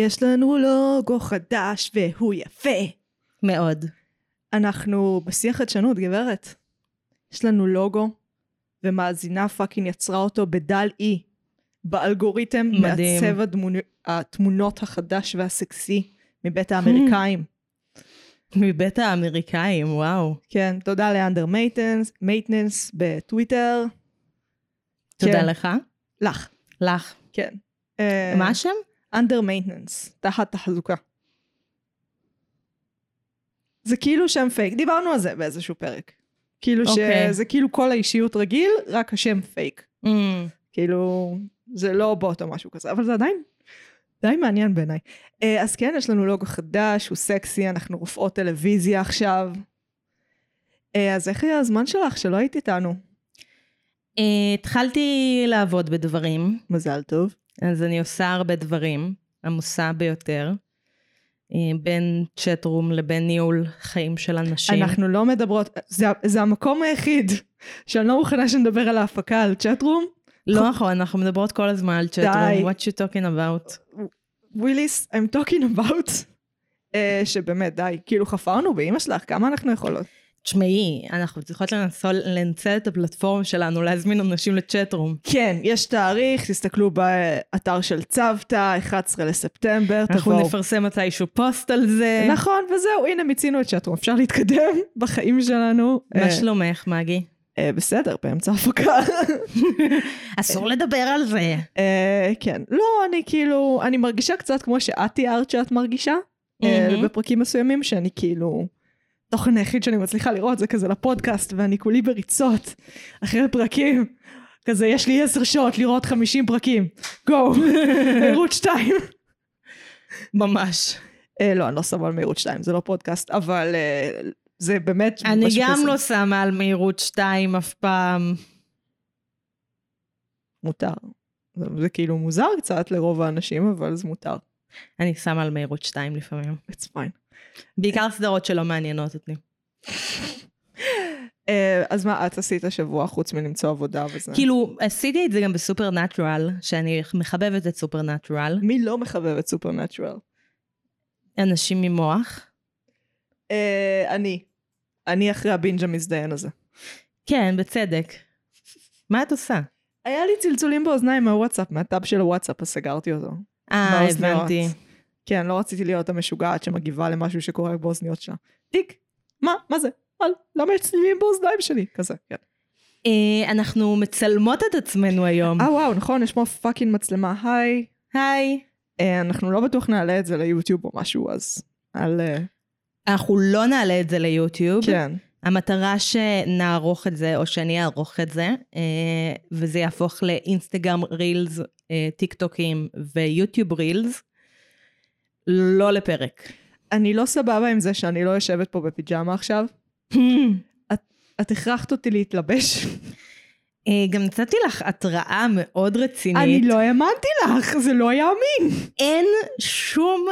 יש לנו לוגו חדש והוא יפה. מאוד. אנחנו בשיא החדשנות, גברת. יש לנו לוגו, ומאזינה fucking יצרה אותו ב DALL-E, באלגוריתם מדהים. מעצב הדמונ... התמונות החדש והסקסי מבית האמריקאים. מבית האמריקאים, וואו. כן, תודה ל Under maintenance, maintenance בטוויטר. תודה כן. לך. לך, לך. כן. אה, מה השם? Under maintenance, תחת תחזוקה. זה כאילו שם פייק, דיברנו על זה באיזשהו פרק. כאילו אוקיי. שזה כאילו כל האישיות רגיל, רק השם פייק. מממ, כאילו, זה לא בוט או משהו כזה, אבל זה עדיין די מעניין בעיניי. אה, אז כן, יש לנו לוגו חדש, הוא סקסי, אנחנו רופאות טלוויזיה עכשיו. אה, אז איך היה הזמן שלך שלא היית איתנו? אה, התחלתי לעבוד בדברים, מזל טוב. אז אני עושה הרבה דברים, עמוסה ביותר. אה, בין צ'טרום לבין ניהול חיים של אנשים. אנחנו לא מדברות, זה, זה המקום היחיד שאני לא מוכנה שנדבר על ההפקה, על צ'טרום. לא נכון, אנחנו מדברות כל הזמן על צ'טרום. What you talking about? וויליס, I'm talking about. uh, שבאמת, די, כאילו חפרנו באימא שלך, כמה אנחנו יכולות? תשמעי, אנחנו צריכות לנסות לנצל את הפלטפורמה שלנו, להזמין אנשים לצ'טרום. כן, יש תאריך, תסתכלו באתר של צוותא, 11 לספטמבר, אנחנו תבואו. נפרסם מתישהו פוסט על זה. נכון, וזהו, הנה מיצינו את צ'טרום, אפשר להתקדם בחיים שלנו. מה אה, שלומך, מגי? אה, בסדר, באמצע הפקה. אסור לדבר על זה. אה, כן, לא, אני כאילו, אני מרגישה קצת כמו שאת תיארת שאת מרגישה. בפרקים מסוימים, שאני כאילו, תוכן היחיד שאני מצליחה לראות זה כזה לפודקאסט, ואני כולי בריצות, אחרי פרקים, כזה, יש לי עשר שעות לראות חמישים פרקים, גו, מהירות שתיים. ממש. אה, לא, אני לא שמה על מהירות שתיים, זה לא פודקאסט, אבל אה, זה באמת אני גם כזה. לא שמה על מהירות 2 אף פעם. מותר. זה, זה כאילו מוזר קצת לרוב האנשים, אבל זה מותר. אני שמה על מהירות 2 לפעמים. It's fine. בעיקר סדרות שלא מעניינות אותי. אה, אז מה את עשית השבוע חוץ מלמצוא עבודה וזה? כאילו, עשיתי את זה גם בסופר נטורל, שאני מחבבת את סופר נטורל. מי לא מחבב את סופרנטורל? אנשים ממוח. אה, אני. אני אחרי הבינג' המזדיין הזה. כן, בצדק. מה את עושה? היה לי צלצולים באוזניים מהוואטסאפ, מהטאב של הוואטסאפ, אז סגרתי אותו. אה. הבנתי. כן, לא רציתי להיות המשוגעת שמגיבה למשהו שקורה באוזניות שלה. טיק, מה? מה זה? על, למה יש צלילים באוזניים שלי? כזה, כן. אה, אנחנו מצלמות את עצמנו היום. אה וואו, נכון, יש פה fucking מצלמה, היי. היי. אה, אנחנו לא בטוח נעלה את זה ליוטיוב או משהו, אז על... אה, אנחנו לא נעלה את זה ליוטיוב. כן. המטרה שנערוך את זה, או שאני אערוך את זה, וזה יהפוך לאינסטגרם רילס, טיק טוקים ויוטיוב רילס, לא לפרק. אני לא סבבה עם זה שאני לא יושבת פה בפיג'מה עכשיו. את הכרחת אותי להתלבש. אה, גם נתתי לך התראה מאוד רצינית. אני לא האמנתי לך, זה לא יאמין. אין שום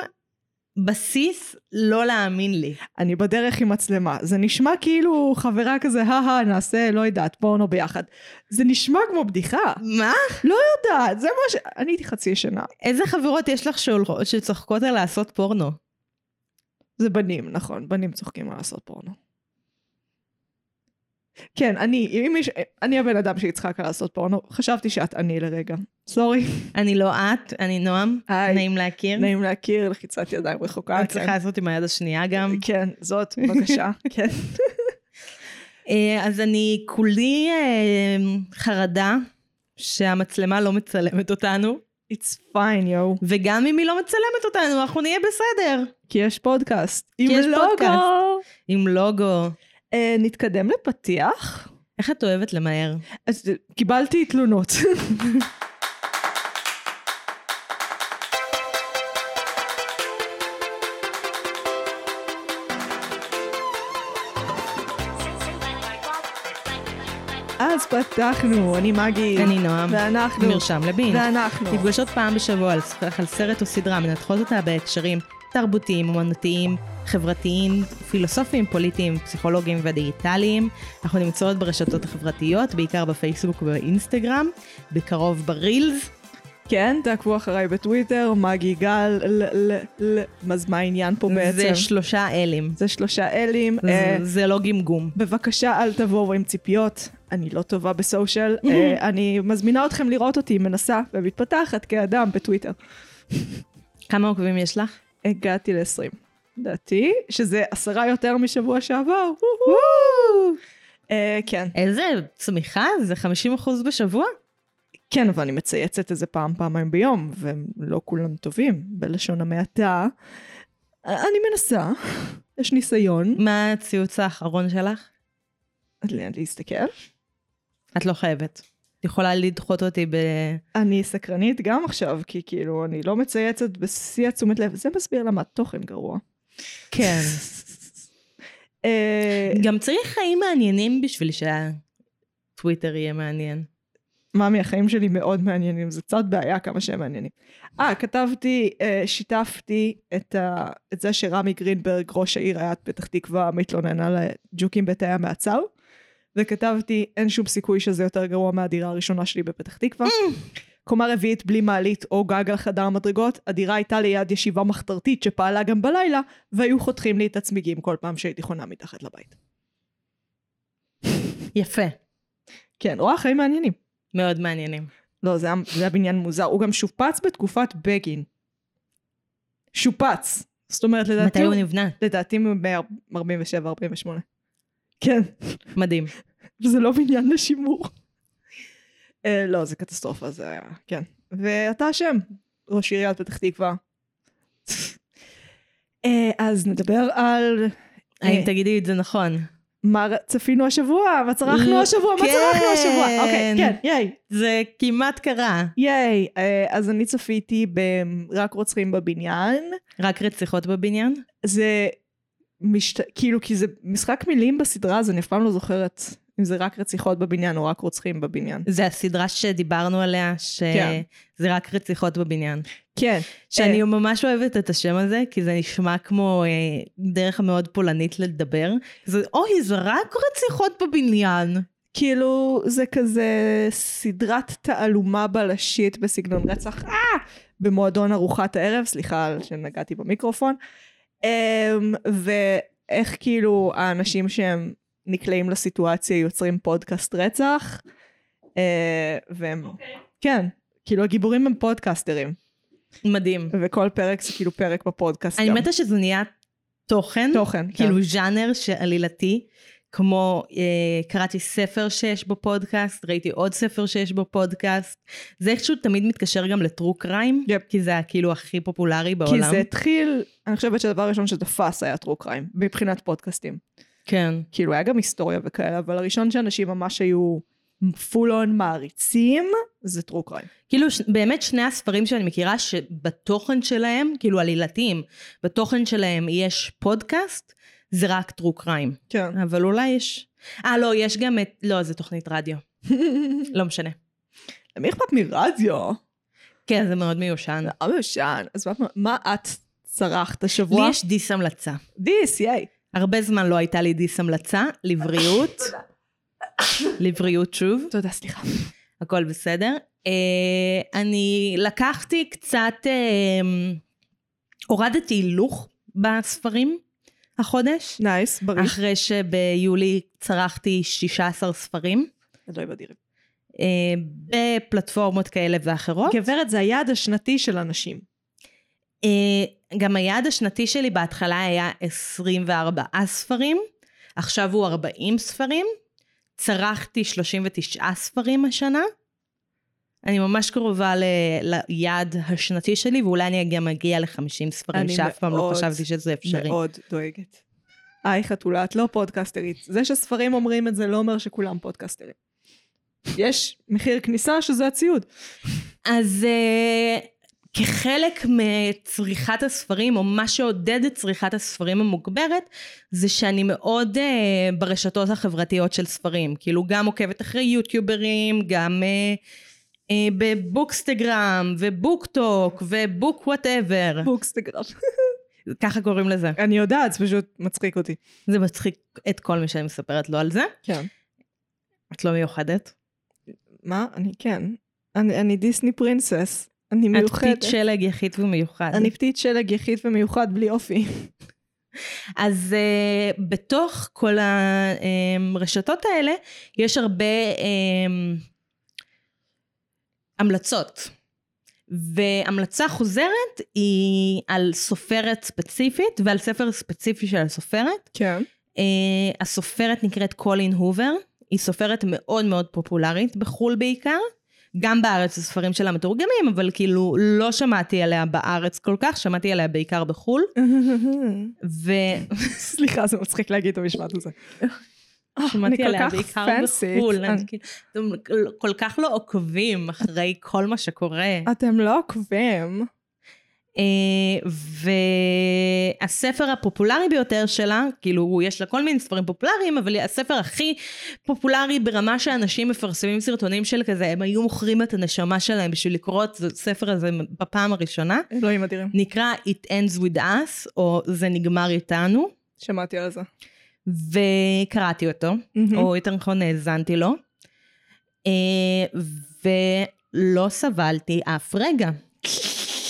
בסיס לא להאמין לי. אני בדרך עם מצלמה. זה נשמע כאילו חברה כזה, הא נעשה, לא יודעת, פורנו ביחד. זה נשמע כמו בדיחה. מה? לא יודעת, זה מה ש... אני הייתי חצי ישנה. איזה חברות יש לך שצוחקות על לעשות פורנו? זה בנים, נכון, בנים צוחקים על לעשות פורנו. כן, אני, אם מיש... אני הבן אדם שיצחק לעשות פורנו, חשבתי שאת אני לרגע. סורי. אני לא את, אני נועם, היי. נעים להכיר. נעים להכיר, לחיצת ידיים רחוקה. אני כן. צריכה לעשות עם היד השנייה גם. כן, זאת, בבקשה, כן. אה, אז אני כולי אה, חרדה שהמצלמה לא מצלמת אותנו, It's fine, יואו. וגם אם היא לא מצלמת אותנו, אנחנו נהיה בסדר. כי יש פודקאסט. כי יש עם פודקאסט. לוגו. עם לוגו. אה, נתקדם לפתיח. איך את אוהבת למהר? אז אה, קיבלתי תלונות. אז פתחנו, אני מגי. אני נועם. ואנחנו. מרשם לבין. ואנחנו. נפגשות פעם בשבוע לשוחח על סרט או סדרה, מנתחות אותה בהקשרים תרבותיים, אומנותיים, חברתיים, פילוסופיים, פוליטיים, פסיכולוגיים ודיגיטליים. אנחנו נמצאות ברשתות החברתיות, בעיקר בפייסבוק ובאינסטגרם, בקרוב ברילס. כן, תעקבו אחריי בטוויטר, מגי גל, ל, ל, ל, אז מה העניין פה בעצם? זה שלושה אלים. זה שלושה אלים. זה- אה, זה לא גמגום. בבקשה אל תבואו עם ציפיות, אני לא טובה בסושיאל, אה, אני מזמינה אתכם לראות אותי מנסה ומתפתחת כאדם בטוויטר. כמה עוקבים יש לך? הגעתי ל-20. לדעתי, שזה עשרה יותר משבוע שעבר. אה, כן. איזה צמיחה? זה 50% בשבוע? כן, אבל אני מצייצת איזה פעם, פעמיים ביום, והם לא כולם טובים, בלשון המעטה. אני מנסה, יש ניסיון. מה הציוץ האחרון שלך? להסתכל? את לא חייבת. את יכולה לדחות אותי ב... אני סקרנית גם עכשיו, כי כאילו, אני לא מצייצת בשיא התשומת לב. זה מסביר למה התוכן גרוע. כן. אה, גם צריך חיים מעניינים בשביל שהטוויטר יהיה מעניין. ממי, החיים שלי מאוד מעניינים, זה קצת בעיה כמה שהם מעניינים. אה, כתבתי, אה, שיתפתי את, ה, את זה שרמי גרינברג, ראש העיר עיריית פתח תקווה, מתלונן על ג'וקים בתאי המעצר, וכתבתי, אין שום סיכוי שזה יותר גרוע מהדירה הראשונה שלי בפתח תקווה. קומה רביעית בלי מעלית או גג על חדר מדרגות, הדירה הייתה ליד ישיבה מחתרתית שפעלה גם בלילה, והיו חותכים לי את הצמיגים כל פעם שהייתי חונה מתחת לבית. יפה. כן, רואה חיים מעניינים. מאוד מעניינים. לא, זה היה, זה היה בניין מוזר. הוא גם שופץ בתקופת בגין. שופץ. זאת אומרת, לדעתי מתי הוא. נבנה? לדעתי הוא ב-47-48. כן, מדהים. זה לא בניין לשימור. אה, לא, זה קטסטרופה, זה היה, כן. ואתה אשם, ראש עיריית פתח תקווה. אה, אז נדבר על האם אה. תגידי את זה נכון? מה צפינו השבוע, מה צרכנו לא, השבוע, מה צרכנו השבוע. אוקיי, כן. כן, ייי. זה כמעט קרה. ייי, אז אני צפיתי ב"רק רוצחים בבניין". רק רציחות בבניין? זה משת... כאילו, כי זה משחק מילים בסדרה, אז אני אף פעם לא זוכרת אם זה רק רציחות בבניין או רק רוצחים בבניין. זה הסדרה שדיברנו עליה, כן. שזה רק רציחות בבניין. כן. שאני אה, ממש אוהבת את השם הזה, כי זה נשמע כמו אה, דרך מאוד פולנית לדבר. זה, אוי, זה רק רציחות בבניין. כאילו, זה כזה סדרת תעלומה בלשית בסגנון רצח, אה! במועדון ארוחת הערב, סליחה על שנגעתי במיקרופון. אמ, ואיך כאילו האנשים שהם נקלעים לסיטואציה יוצרים פודקאסט רצח. אה, והם, כן, כאילו הגיבורים הם פודקאסטרים. מדהים. וכל פרק זה כאילו פרק בפודקאסט אני גם. מתה שזה נהיה תוכן, תוכן, כן. כאילו ז'אנר שעלילתי, כמו אה, קראתי ספר שיש בו פודקאסט, ראיתי עוד ספר שיש בו פודקאסט. זה איכשהו תמיד מתקשר גם לטרו קריים, יפ. כי זה הכאילו הכי פופולרי בעולם. כי זה התחיל, אני חושבת שהדבר הראשון שתפס היה טרו קריים, מבחינת פודקאסטים. כן. כאילו היה גם היסטוריה וכאלה, אבל הראשון שאנשים ממש היו פול און מעריצים, זה טרו קריים. כאילו ש- באמת שני הספרים שאני מכירה שבתוכן שלהם, כאילו עלילתיים, בתוכן שלהם יש פודקאסט, זה רק טרו קריים. כן. אבל אולי יש... אה, לא, יש גם את... לא, זה תוכנית רדיו. לא משנה. למי אכפת מרדיו? כן, זה מאוד מיושן. לא מיושן. אז מה, מה את צרכת לי השבוע? יש דיס המלצה. דיס, ייי. הרבה זמן לא הייתה לי דיס המלצה, לבריאות. לבריאות שוב, תודה, סליחה. הכל בסדר. אה, אני לקחתי קצת, אה, הורדתי הילוך בספרים החודש, נייס, בריא. אחרי שביולי צרכתי 16 ספרים, אלוהים אדירים. אה, בפלטפורמות כאלה ואחרות. גברת, זה היעד השנתי של אנשים. אה, גם היעד השנתי שלי בהתחלה היה 24 ספרים, עכשיו הוא 40 ספרים. צרכתי 39 ספרים השנה. אני ממש קרובה ל- ליעד השנתי שלי, ואולי אני גם אגיע ל-50 ספרים, אני שאף פעם לא חשבתי שזה אפשרי. מאוד דואגת. היי חתולה, את לא פודקסטרית. זה שספרים אומרים את זה לא אומר שכולם פודקסטרים. יש מחיר כניסה שזה הציוד. אז uh, כחלק מצריכת הספרים, או מה שעודד את צריכת הספרים המוגברת, זה שאני מאוד uh, ברשתות החברתיות של ספרים. כאילו גם עוקבת אחרי יוטיוברים, גם uh, אה, ב Bookstagram, ו BookTok, ו book whatever. Bookstagram. ככה קוראים לזה. אני יודעת, זה פשוט מצחיק אותי. זה מצחיק את כל מי שאני מספרת לו על זה. כן. את לא מיוחדת. מה? אני כן. אני, אני Disney princess. אני את מיוחדת. פתית שלג יחיד ומיוחד. אני פתית שלג יחיד ומיוחד בלי אופי. אז אה, בתוך כל הרשתות האלה יש הרבה um, המלצות. והמלצה חוזרת היא על סופרת ספציפית ועל ספר ספציפי של הסופרת. כן. Uh, הסופרת נקראת קולין הובר, היא סופרת מאוד מאוד פופולרית בחו"ל בעיקר. גם בארץ הספרים שלה מתורגמים, אבל כאילו לא שמעתי עליה בארץ כל כך, שמעתי עליה בעיקר בחו"ל. ו... סליחה, זה מצחיק להגיד את המשפט הזה. אני שמעתי עליה בעיקר. בחו"ל. כאילו, אתם כל כך לא עוקבים אחרי כל מה שקורה. אתם לא עוקבים. אה, והספר הפופולרי ביותר שלה, כאילו יש לה כל מיני ספרים פופולריים, אבל הספר הכי פופולרי ברמה שאנשים מפרסמים סרטונים של כזה, הם היו מוכרים את הנשמה שלהם בשביל לקרוא את הספר הזה בפעם הראשונה, אלוהים אדירים. נקרא It Ends With Us, או זה נגמר איתנו, שמעתי על זה. וקראתי אותו, או יותר נכון האזנתי לו, אה, ולא סבלתי אף רגע.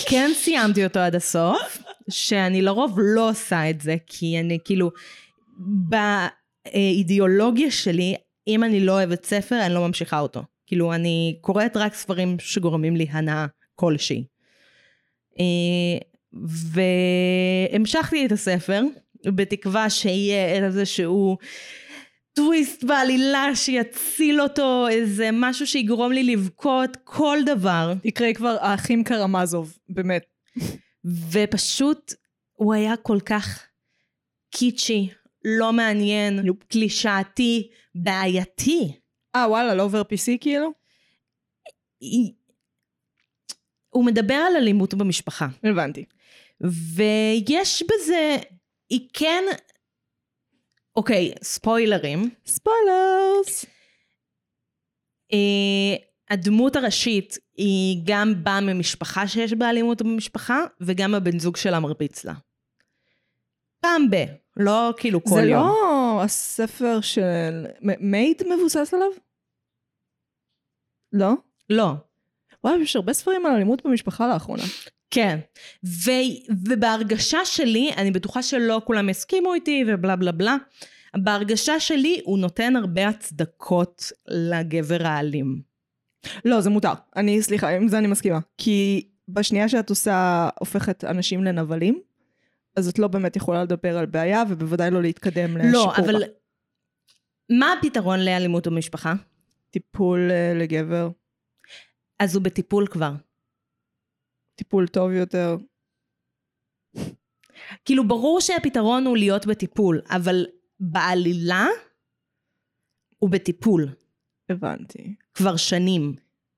כן סיימתי אותו עד הסוף, שאני לרוב לא עושה את זה, כי אני כאילו, באידיאולוגיה שלי, אם אני לא אוהבת ספר, אני לא ממשיכה אותו. כאילו, אני קוראת רק ספרים שגורמים לי הנאה כלשהי. אה, והמשכתי את הספר, בתקווה שיהיה איזשהו טוויסט בעלילה שיציל אותו, איזה משהו שיגרום לי לבכות, כל דבר. תקראי כבר האחים קרמזוב, באמת. ופשוט הוא היה כל כך קיצ'י, לא מעניין, קלישאתי, בעייתי. אה, וואלה, לא עובר PC כאילו? הוא מדבר על אלימות במשפחה, הבנתי. ויש בזה, היא כן, אוקיי, ספוילרים. ספוילרס. אה, הדמות הראשית היא גם באה ממשפחה שיש בה אלימות במשפחה, וגם הבן זוג שלה מרביץ לה. פעם ב, לא כאילו כל זה יום. לא הספר של... מייד מבוסס עליו? לא? לא. וואי, יש הרבה ספרים על אלימות במשפחה לאחרונה. כן. ו, ובהרגשה שלי, אני בטוחה שלא כולם יסכימו איתי ובלה בלה בלה, בהרגשה שלי הוא נותן הרבה הצדקות לגבר האלים. לא, זה מותר. אני, סליחה, עם זה אני מסכימה. כי בשנייה שאת עושה, הופכת אנשים לנבלים, אז את לא באמת יכולה לדבר על בעיה, ובוודאי לא להתקדם לשיפור. לא, בה. אבל מה הפתרון לאלימות במשפחה? טיפול אה, לגבר, אז הוא בטיפול כבר. טיפול טוב יותר. כאילו ברור שהפתרון הוא להיות בטיפול, אבל בעלילה הוא בטיפול הבנתי, כבר שנים.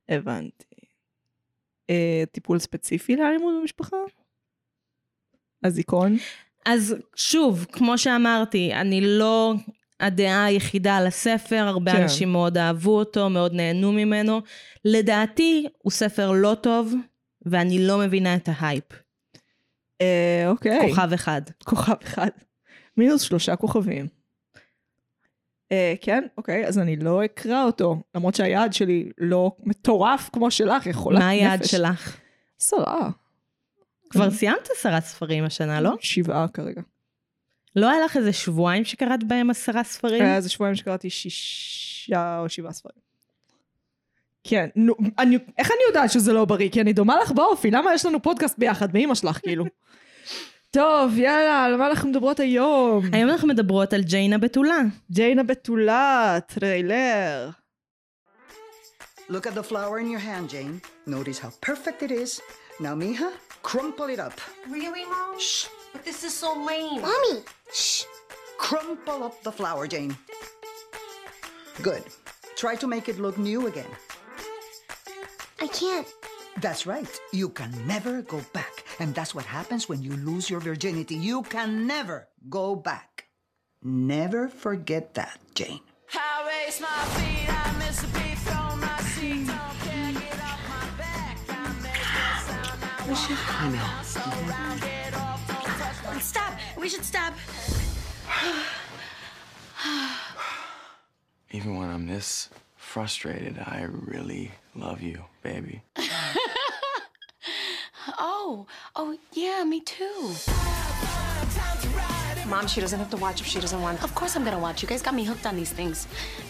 הבנתי. אה, טיפול ספציפי לאלימות במשפחה? אזיקון? אז שוב, כמו שאמרתי, אני לא הדעה היחידה על הספר, הרבה כן. אנשים מאוד אהבו אותו, מאוד נהנו ממנו. לדעתי, הוא ספר לא טוב, ואני לא מבינה את ההייפ. אה, אוקיי. כוכב אחד. כוכב אחד. מינוס שלושה כוכבים. אה, כן, אוקיי, אז אני לא אקרא אותו, למרות שהיעד שלי לא מטורף כמו שלך, יכולה מה היעד שלך? עשרה. כבר. סיימת עשרה ספרים השנה, לא? שבעה כרגע. לא היה לך איזה שבועיים שקראת בהם עשרה ספרים? היה איזה שבועיים שקראתי שישה או שבעה ספרים. כן, נו, אני, איך אני יודעת שזה לא בריא? כי אני דומה לך באופי, למה יש לנו פודקאסט ביחד, באמא שלך, כאילו? טוב, יאללה, על מה אנחנו מדברות היום? היום אנחנו מדברות על ג'יין הבתולה. ג'יין הבתולה, טריילר. Look at the flower in your hand, Jane. Notice how perfect it is. Now, Mija, crumple it up. Really, Mom? Shh. But this is so lame. Mommy, shh. Crumple up the flower, Jane. Good. Try to make it look new again. I can't. That's right. You can never go back. And that's what happens when you lose your virginity. You can never go back. Never forget that, Jane. I raise my feet, I miss a beat from my seat. Don't care, get off my back. I make that sound. Now Stop. We should stop. Even when I'm this frustrated, I really love you, baby. Oh, oh, yeah, me too. Mom, she doesn't have to watch if she doesn't want. Of course I'm gonna watch. You guys got me hooked on these things.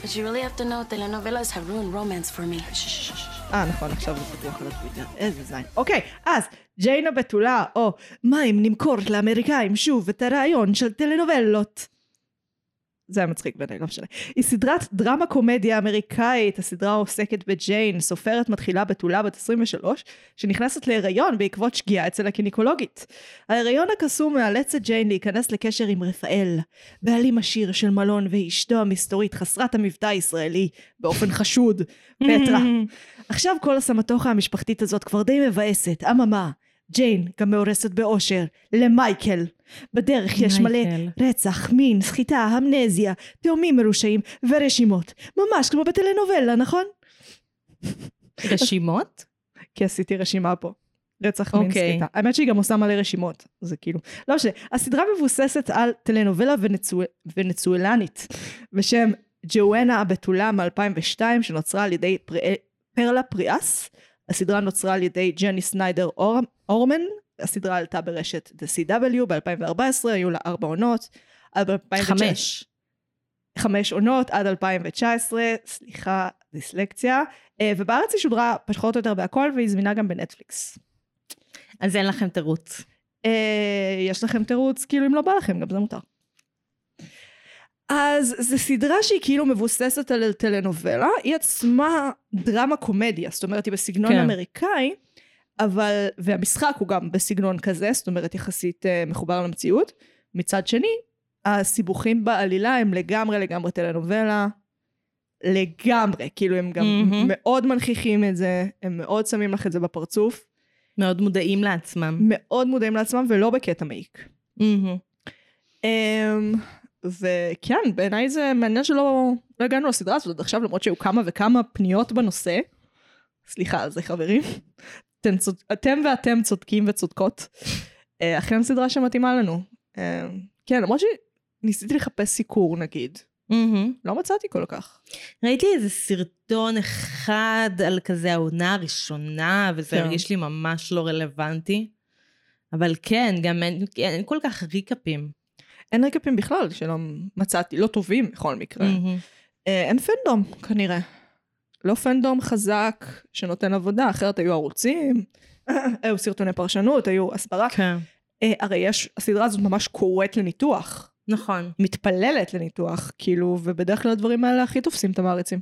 But you really have to know telenovelas have ruined romance for me. Shh, shh, shh, shh. אה, נכון, עכשיו זה פתוח על הטוויטר. איזה זין. אוקיי, אז ג'יין הבתולה, או מה אם נמכור לאמריקאים שוב את הרעיון של טלנובלות. זה היה מצחיק בעיניי, לא משנה. היא סדרת דרמה קומדיה אמריקאית, הסדרה עוסקת בג'יין, סופרת מתחילה בתולה בת 23, שנכנסת להיריון בעקבות שגיאה אצל הקיניקולוגית. ההיריון הקסום מאלץ את ג'יין להיכנס לקשר עם רפאל, בעלים עשיר של מלון ואשתו המסתורית חסרת המבטא הישראלי, באופן חשוד, פטרה. עכשיו כל הסמטוחה המשפחתית הזאת כבר די מבאסת, אממה. ג'יין גם מאורסת באושר, למייקל. בדרך יש מלא. רצח, מין, סחיטה, אמנזיה, תאומים מרושעים ורשימות. ממש כמו בטלנובלה, נכון? רשימות? כי עשיתי רשימה פה. רצח מין אוקיי. סחיטה. האמת שהיא גם עושה מלא רשימות. זה כאילו... לא משנה. הסדרה מבוססת על טלנובלה ונצואל... ונצואלנית בשם ג'ואנה הבתולה מ-2002 שנוצרה על ידי פר... פרלה פריאס. הסדרה נוצרה על ידי ג'ני סניידר אור... אורמן. הסדרה עלתה ברשת The CW ב-2014, היו לה ארבע עונות. עד 2019 חמש. חמש עונות עד 2019, סליחה, דיסלקציה, אה, ובארץ היא שודרה פחות או יותר בהכל והיא זמינה גם בנטפליקס. אז אין לכם תירוץ. אה, יש לכם תירוץ, כאילו אם לא בא לכם, גם זה מותר. אז זו סדרה שהיא כאילו מבוססת על טלנובלה, היא עצמה דרמה קומדיה, זאת אומרת היא בסגנון כן. אמריקאי, אבל, והמשחק הוא גם בסגנון כזה, זאת אומרת יחסית אה, מחובר למציאות. מצד שני, הסיבוכים בעלילה הם לגמרי לגמרי טלנובלה, לגמרי, כאילו הם גם מהמם. מאוד מנכיחים את זה, הם מאוד שמים לך את זה בפרצוף, מאוד מודעים לעצמם. מאוד מודעים לעצמם ולא בקטע מעיק. אמ, וכן, בעיניי זה מעניין שלא לא הגענו לסדרה הזאת עד עכשיו, למרות שהיו כמה וכמה פניות בנושא. סליחה על זה חברים. אתם, צוד... אתם ואתם צודקים וצודקות. אה, אכן סדרה שמתאימה לנו. אה, כן, למרות שניסיתי לחפש סיקור נגיד. מהמם. לא מצאתי כל כך. ראיתי איזה סרטון אחד על כזה העונה הראשונה, וזה כן. הרגיש לי ממש לא רלוונטי. אבל כן, גם אין, אין כל כך ריקאפים. אין רקפים בכלל שלא מצאתי, לא טובים בכל מקרה. אה, אין פנדום כנראה. לא פנדום חזק שנותן עבודה, אחרת היו ערוצים, היו סרטוני פרשנות, היו הסברה. כן. אה, הרי יש, הסדרה הזאת ממש קוראת לניתוח, נכון. מתפללת לניתוח, כאילו, ובדרך כלל הדברים האלה הכי תופסים את המעריצים.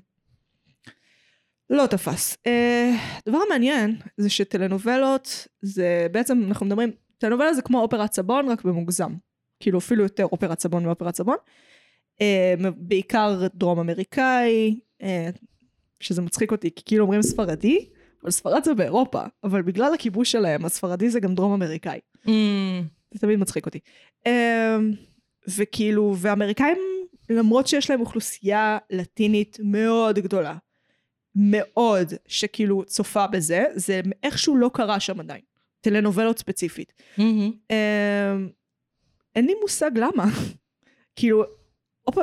לא תפס. אה, דבר מעניין זה שטלנובלות זה בעצם אנחנו מדברים, טלנובלה זה כמו אופרת סבון רק במוגזם. כאילו אפילו יותר אופרת סבון מאופרת סבון. אה, בעיקר דרום אמריקאי, אה, שזה מצחיק אותי כי כאילו אומרים ספרדי, אבל ספרד זה באירופה, אבל בגלל הכיבוש שלהם הספרדי זה גם דרום אמריקאי. מהמם. זה תמיד מצחיק אותי. Um, וכאילו, ואמריקאים, למרות שיש להם אוכלוסייה לטינית מאוד גדולה, מאוד, שכאילו צופה בזה, זה איכשהו לא קרה שם עדיין. טלנובלות ספציפית. מהמם. Um, אין לי מושג למה. כאילו.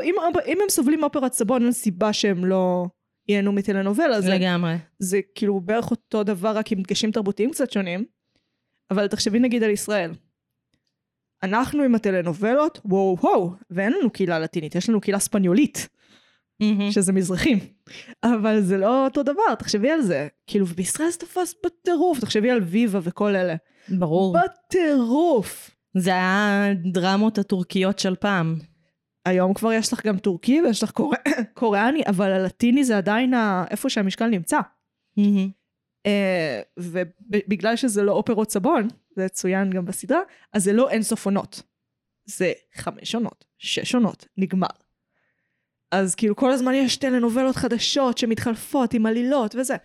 אם, אם הם סובלים מאופרת סבון, אין סיבה שהם לא ייהנו מטלנובלה. זה, לגמרי. זה כאילו בערך אותו דבר, רק עם דגשים תרבותיים קצת שונים. אבל תחשבי נגיד על ישראל. אנחנו עם הטלנובלות, וואו וואו, ואין לנו קהילה לטינית, יש לנו קהילה ספניולית, מהמם. שזה מזרחים. אבל זה לא אותו דבר, תחשבי על זה. כאילו, ובישראל זה תפס בטירוף, תחשבי על ויבה וכל אלה. ברור. בטירוף. זה היה דרמות הטורקיות של פעם. היום כבר יש לך גם טורקי ויש לך קור... קוריאני, אבל הלטיני זה עדיין ה... איפה שהמשקל נמצא. מהמם. אה, ובגלל שזה לא אופרות סבון, זה צוין גם בסדרה, אז זה לא אינסוף עונות. זה חמש עונות, שש עונות, נגמר. אז כאילו כל הזמן יש טלנובלות חדשות שמתחלפות עם עלילות וזה.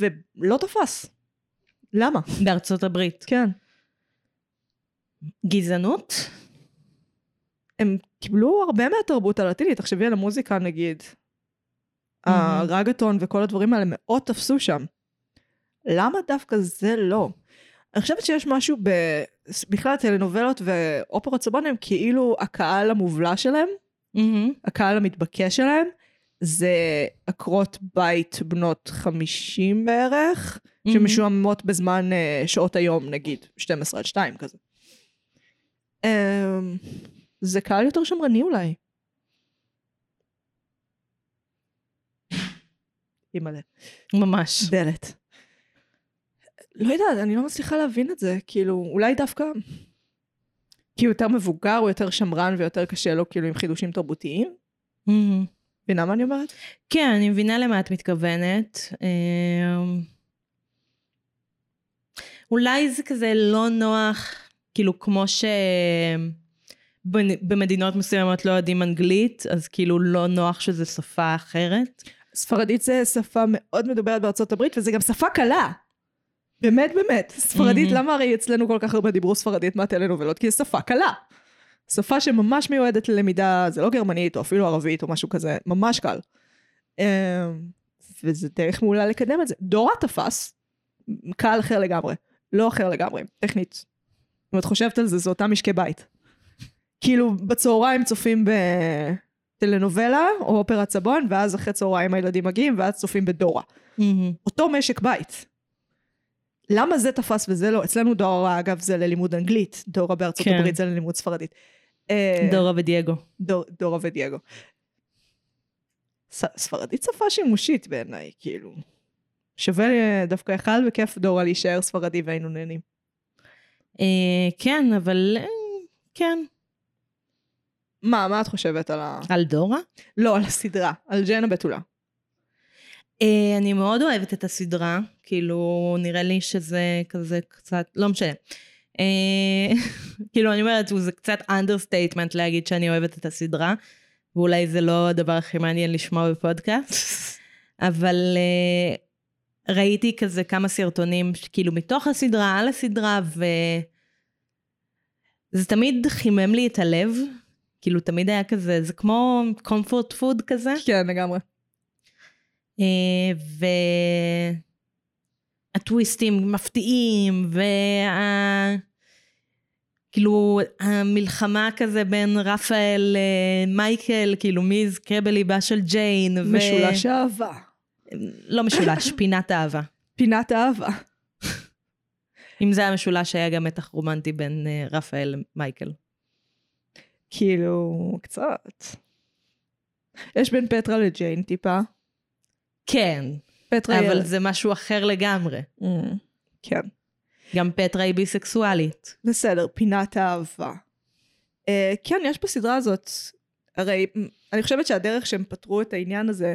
ולא תפס. למה? בארצות הברית. כן. גזענות? הם קיבלו הרבה מהתרבות הלטינית, תחשבי על המוזיקה נגיד. הרגטון וכל הדברים האלה מאוד תפסו שם. למה דווקא זה לא? אני חושבת שיש משהו ב... בכלל טלנובלות ואופרות סבון הם כאילו הקהל המובלע שלהם, מהמם. הקהל המתבקש שלהם, זה עקרות בית בנות 50 בערך, Mhm. שמשועממות בזמן אה, שעות היום, נגיד 12 עד 2 כזה. אמ, זה קהל יותר שמרני אולי. אימא'לה. ממש. דלת. לא יודעת, אני לא מצליחה להבין את זה, כאילו, אולי דווקא... כי הוא יותר מבוגר, הוא יותר שמרן ויותר קשה לו כאילו עם חידושים תרבותיים. מבינה מה אני אומרת? כן, אני מבינה למה את מתכוונת. אמ, אולי זה כזה לא נוח, כאילו כמו שבמדינות מסוימות לא יודעים אנגלית, אז כאילו לא נוח שזה שפה אחרת. ספרדית זה שפה מאוד מדוברת בארצות הברית, וזה גם שפה קלה. באמת באמת. ספרדית. למה הרי אצלנו כל כך הרבה דיברו ספרדית מהטלנובלות? כי זו שפה קלה. שפה שממש מיועדת ללמידה, זה לא גרמנית או אפילו ערבית או משהו כזה, ממש קל. אמ, וזה דרך מעולה לקדם את זה. דורה תפס, קהל אחר לגמרי. לא אחר לגמרי, טכנית. אם את חושבת על זה, זה אותם משקי בית. כאילו, בצהריים צופים בטלנובלה או אופרת סבון, ואז אחרי צהריים הילדים מגיעים, ואז צופים בדורה. אותו משק בית. למה זה תפס וזה לא? אצלנו דורה, אגב, זה ללימוד אנגלית. דורה בארצות כן. הברית זה ללימוד ספרדית. אה, דורה ודייגו. דור, דורה ודייגו. ס, ספרדית שפה שימושית בעיניי, כאילו. שווה לי, דווקא יכל וכיף דורה להישאר ספרדי והיינו נהנים. אה, כן, אבל אה, כן. מה, מה את חושבת על ה... על דורה? לא, על הסדרה, על ג'נה בתולה. אה, אני מאוד אוהבת את הסדרה, כאילו נראה לי שזה כזה קצת, לא משנה. אה, כאילו אני אומרת, זה קצת understatement להגיד שאני אוהבת את הסדרה, ואולי זה לא הדבר הכי מעניין לשמוע בפודקאסט, אבל אה, ראיתי כזה כמה סרטונים כאילו מתוך הסדרה, על הסדרה, וזה תמיד חימם לי את הלב, כאילו תמיד היה כזה, זה כמו comfort food כזה. כן, לגמרי. אה, והטוויסטים מפתיעים, וה... כאילו המלחמה כזה בין רפאל למייקל, כאילו מי יזכה בליבה של ג'יין. ו- משולש אהבה. לא משולש, פינת אהבה. פינת אהבה. אם זה היה משולש, היה גם מתח רומנטי בין אה, רפאל למייקל. כאילו, קצת. יש בין פטרה לג'יין טיפה. כן, פטרה אבל ילד. זה משהו אחר לגמרי. Mm, כן. גם פטרה היא ביסקסואלית. בסדר, פינת האהבה. Uh, כן, יש בסדרה הזאת, הרי אני חושבת שהדרך שהם פתרו את העניין הזה,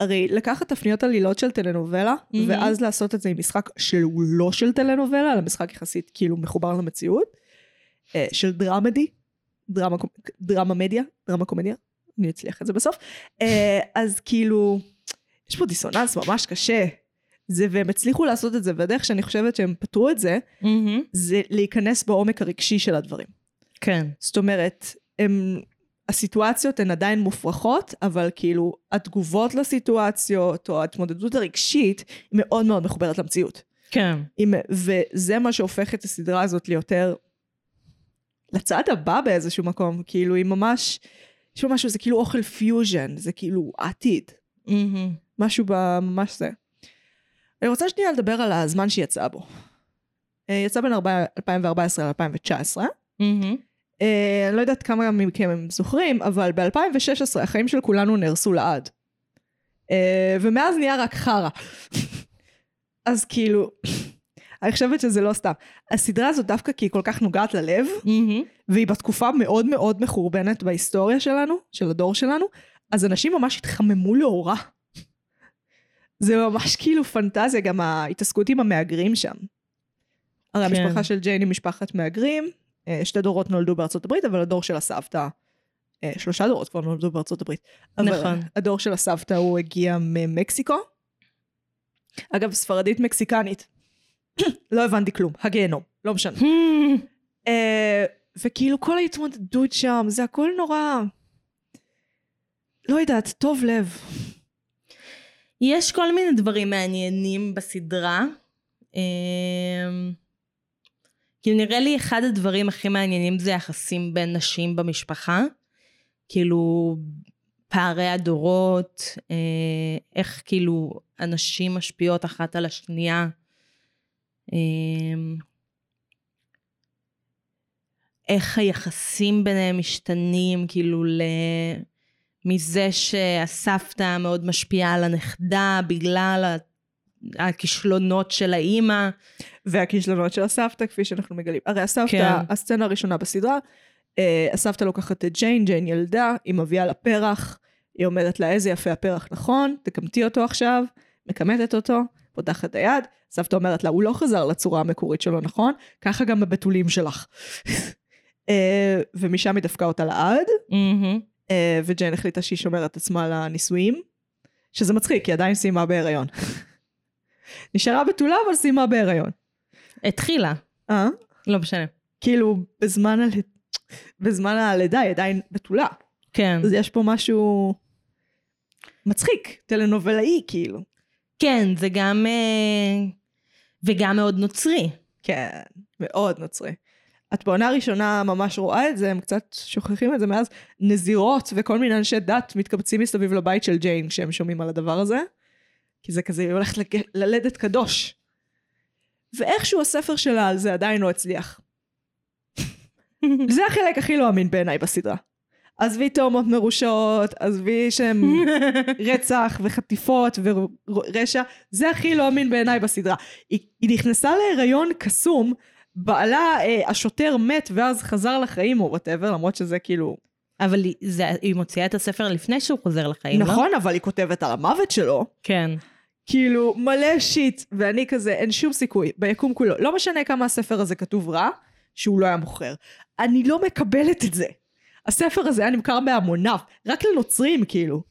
הרי לקחת תפניות עלילות של טלנובלה, mm-hmm. ואז לעשות את זה עם משחק שהוא לא של טלנובלה, אלא משחק יחסית כאילו מחובר למציאות, uh, של דרמדי, דרמה, דרמה מדיה, דרמה קומדיה, אני אצליח את זה בסוף, uh, אז כאילו, יש פה דיסוננס ממש קשה. זה, והם הצליחו לעשות את זה, והדרך שאני חושבת שהם פתרו את זה, זה להיכנס בעומק הרגשי של הדברים. כן. זאת אומרת, הם, הסיטואציות הן עדיין מופרכות, אבל כאילו התגובות לסיטואציות או ההתמודדות הרגשית היא מאוד מאוד מחוברת למציאות. כן. עם, וזה מה שהופך את הסדרה הזאת ליותר לצד הבא באיזשהו מקום, כאילו היא ממש, יש משהו, זה כאילו אוכל פיוז'ן, זה כאילו עתיד, מהמם. משהו בממש זה. אני רוצה שנייה לדבר על הזמן שהיא יצאה בו. אה, יצא בין 2014 ל-2019. מהמם. אה, אני לא יודעת כמה מכם הם זוכרים, אבל ב-2016 החיים של כולנו נהרסו לעד. אה, ומאז נהיה רק חרא. אז כאילו, אני חושבת שזה לא סתם. הסדרה הזאת דווקא כי היא כל כך נוגעת ללב, מהמם. והיא בתקופה מאוד מאוד מחורבנת בהיסטוריה שלנו, של הדור שלנו, אז אנשים ממש התחממו לאורה. זה ממש כאילו פנטזיה, גם ההתעסקות עם המהגרים שם. הרי כן. המשפחה של ג'יין היא משפחת מהגרים, אה, שתי דורות נולדו בארצות הברית, אבל הדור של הסבתא, אה, שלושה דורות כבר נולדו בארצות הברית. אבל נכון. הדור של הסבתא הוא הגיע ממקסיקו. אגב, ספרדית מקסיקנית. לא הבנתי כלום, הגיהנום, לא משנה. אה, וכאילו כל ההתמודדות שם, זה הכל נורא... לא יודעת, טוב לב. יש כל מיני דברים מעניינים בסדרה. אמ, כאילו נראה לי אחד הדברים הכי מעניינים זה יחסים בין נשים במשפחה. כאילו, פערי הדורות, אה, איך כאילו אנשים משפיעות אחת על השנייה. אה, איך היחסים ביניהם משתנים, כאילו ל... מזה שהסבתא מאוד משפיעה על הנכדה בגלל הכישלונות של האימא. והכישלונות של הסבתא, כפי שאנחנו מגלים. הרי הסבתא, כן. הסצנה הראשונה בסדרה, אה, הסבתא לוקחת את ג'יין, ג'יין ילדה, היא מביאה לה פרח, היא אומרת לה איזה יפה הפרח נכון, תקמתי אותו עכשיו, מכמתת אותו, פותחת את היד, סבתא אומרת לה, הוא לא חזר לצורה המקורית שלו נכון, ככה גם בבתולים שלך. אה, ומשם היא דפקה אותה לעד. אה, וג'יין החליטה שהיא שומרת עצמה לנישואים, שזה מצחיק, היא עדיין סיימה בהיריון. נשארה בתולה, אבל סיימה בהיריון. התחילה, אה? לא משנה. כאילו, בזמן, הל... בזמן הלידה היא עדיין בתולה. כן. אז יש פה משהו מצחיק, טלנובלאי, כאילו. כן, זה גם... אה, וגם מאוד נוצרי. כן, מאוד נוצרי. את בעונה הראשונה ממש רואה את זה, הם קצת שוכחים את זה מאז. נזירות וכל מיני אנשי דת מתקבצים מסביב לבית של ג'יין כשהם שומעים על הדבר הזה. כי זה כזה, היא הולכת לג... ללדת קדוש. ואיכשהו הספר שלה על זה עדיין לא הצליח. זה החלק הכי לא אמין בעיניי בסדרה. עזבי תאומות מרושעות, עזבי שהם רצח וחטיפות ורשע, זה הכי לא אמין בעיניי בסדרה. היא, היא נכנסה להיריון קסום, בעלה, אה, השוטר מת ואז חזר לחיים או וואטאבר, למרות שזה כאילו... אבל היא, זה, היא מוציאה את הספר לפני שהוא חוזר לחיים, לא? נכון, אבל היא כותבת על המוות שלו. כן. כאילו, מלא שיט, ואני כזה, אין שום סיכוי, ביקום כולו. לא משנה כמה הספר הזה כתוב רע, שהוא לא היה מוכר. אני לא מקבלת את זה. הספר הזה היה נמכר בהמוניו, רק לנוצרים, כאילו.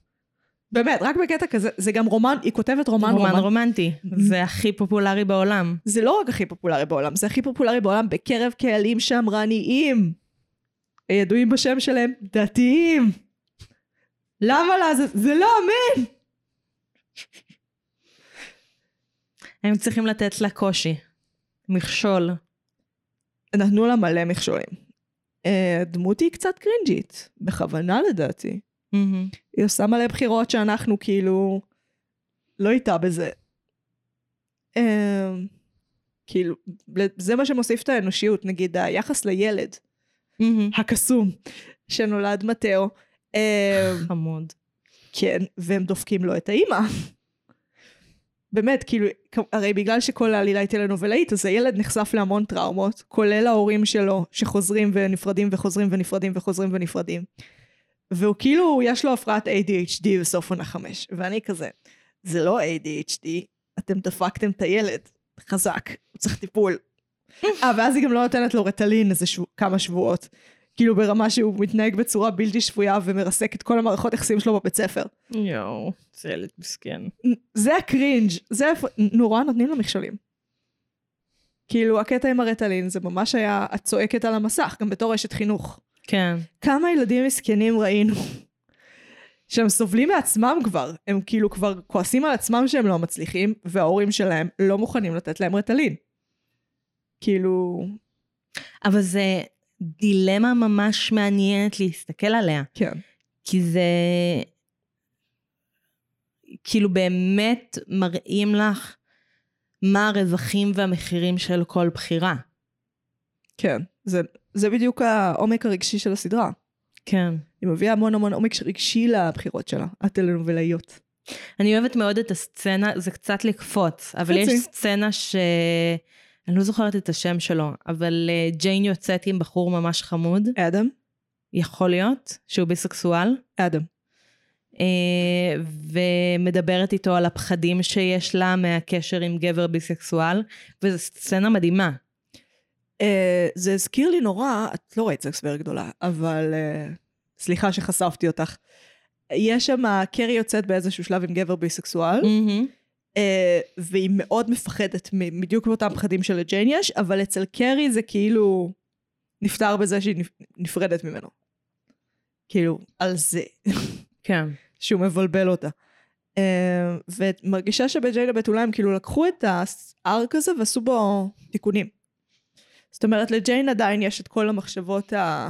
באמת, רק בקטע כזה, זה גם רומן, היא כותבת רומן, רומן רומן. רומנטי. זה הכי פופולרי בעולם. זה לא רק הכי פופולרי בעולם, זה הכי פופולרי בעולם בקרב קהלים שמרניים. הידועים בשם שלהם דתיים. למה לעזאזל? זה לא אמן! הם צריכים לתת לה קושי. מכשול. נתנו לה מלא מכשולים. אה, הדמות היא קצת קרינג'ית, בכוונה לדעתי. היא עושה מלא בחירות שאנחנו כאילו לא איתה בזה. אה, כאילו, זה מה שמוסיף את האנושיות, נגיד היחס לילד. הקסום שנולד מתאו. אה, חמוד. כן, והם דופקים לו את האימא. באמת, כאילו, הרי בגלל שכל העלילה היא טלנובלאית, אז הילד נחשף להמון טראומות, כולל ההורים שלו, שחוזרים ונפרדים וחוזרים ונפרדים וחוזרים ונפרדים. והוא כאילו, יש לו הפרעת ADHD בסוף עונה חמש. ואני כזה, זה לא ADHD, אתם דפקתם את הילד, חזק, הוא צריך טיפול. אה, ואז היא גם לא נותנת לו רטלין איזה שבוע, כמה שבועות. כאילו ברמה שהוא מתנהג בצורה בלתי שפויה ומרסק את כל המערכות יחסים שלו בבית ספר. יואו, זה ילד מסכן. זה הקרינג', זה איפה, נורא נותנים לו מכשולים. כאילו, הקטע עם הרטלין זה ממש היה, את צועקת על המסך, גם בתור אשת חינוך. כן. כמה ילדים מסכנים ראינו, שהם סובלים מעצמם כבר, הם כאילו כבר כועסים על עצמם שהם לא מצליחים, וההורים שלהם לא מוכנים לתת להם רטלין. כאילו, אבל זה דילמה ממש מעניינת להסתכל עליה. כן. כי זה... כאילו באמת מראים לך מה הרווחים והמחירים של כל בחירה. כן, זה, זה בדיוק העומק הרגשי של הסדרה. כן. היא מביאה המון המון עומק רגשי לבחירות שלה, הטלנובלאיות. אני אוהבת מאוד את הסצנה, זה קצת לקפוץ, אבל חצי. יש סצנה ש... אני לא זוכרת את השם שלו, אבל אה, ג'יין יוצאת עם בחור ממש חמוד, אדם? יכול להיות, שהוא ביסקסואל, אדם. אה, ומדברת איתו על הפחדים שיש לה מהקשר עם גבר ביסקסואל, וזו סצנה מדהימה. אה, זה הזכיר לי נורא, את לא ראית סקס בעיר גדולה, אבל סליחה שחשפתי אותך. יש שם, קרי יוצאת באיזשהו שלב עם גבר ביסקסואל, מהמם. אה, והיא מאוד מפחדת, בדיוק מאותם פחדים שלג'יין יש, אבל אצל קרי זה כאילו נפתר בזה שהיא נפ- נפרדת ממנו. כאילו, על זה, כן. שהוא מבלבל אותה. אה, ומרגישה שבג'יין הבתולה הם כאילו לקחו את הארק הזה ועשו בו תיקונים. זאת אומרת, לג'יין עדיין יש את כל המחשבות ה...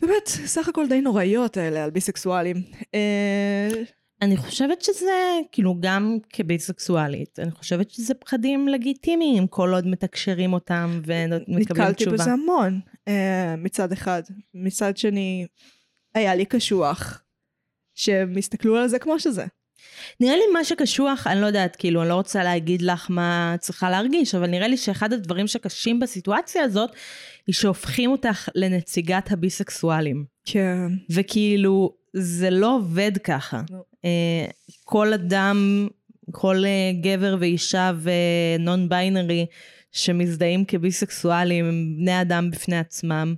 באמת, סך הכל די נוראיות האלה על ביסקסואלים. אני חושבת שזה, כאילו, גם כביסקסואלית, אני חושבת שזה פחדים לגיטימיים, כל עוד מתקשרים אותם ומקבלים נתקלתי תשובה. בזה המון, אה, מצד אחד. מצד שני, היה לי קשוח, שהם הסתכלו על זה כמו שזה. נראה לי מה שקשוח, אני לא יודעת, כאילו, אני לא רוצה להגיד לך מה צריכה להרגיש, אבל נראה לי שאחד הדברים שקשים בסיטואציה הזאת, היא שהופכים אותך לנציגת הביסקסואלים. כן. וכאילו, זה לא עובד ככה. לא. אה, כל אדם, כל אה, גבר ואישה ונון ביינרי שמזדהים כביסקסואלים הם בני אדם בפני עצמם,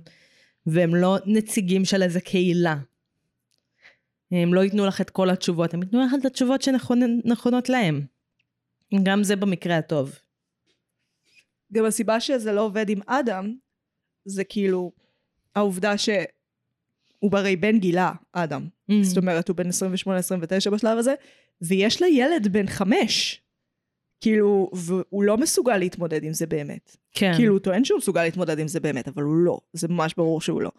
והם לא נציגים של איזה קהילה. הם לא ייתנו לך את כל התשובות, הם ייתנו לך את התשובות שנכונות להם. גם זה במקרה הטוב. גם הסיבה שזה לא עובד עם אדם, זה כאילו העובדה שהוא הרי בן גילה, אדם. Mm. זאת אומרת, הוא בן 28-29 בשלב הזה, ויש לה ילד בן חמש. כאילו, והוא לא מסוגל להתמודד עם זה באמת. כן. כאילו, הוא טוען שהוא מסוגל להתמודד עם זה באמת, אבל הוא לא. זה ממש ברור שהוא לא.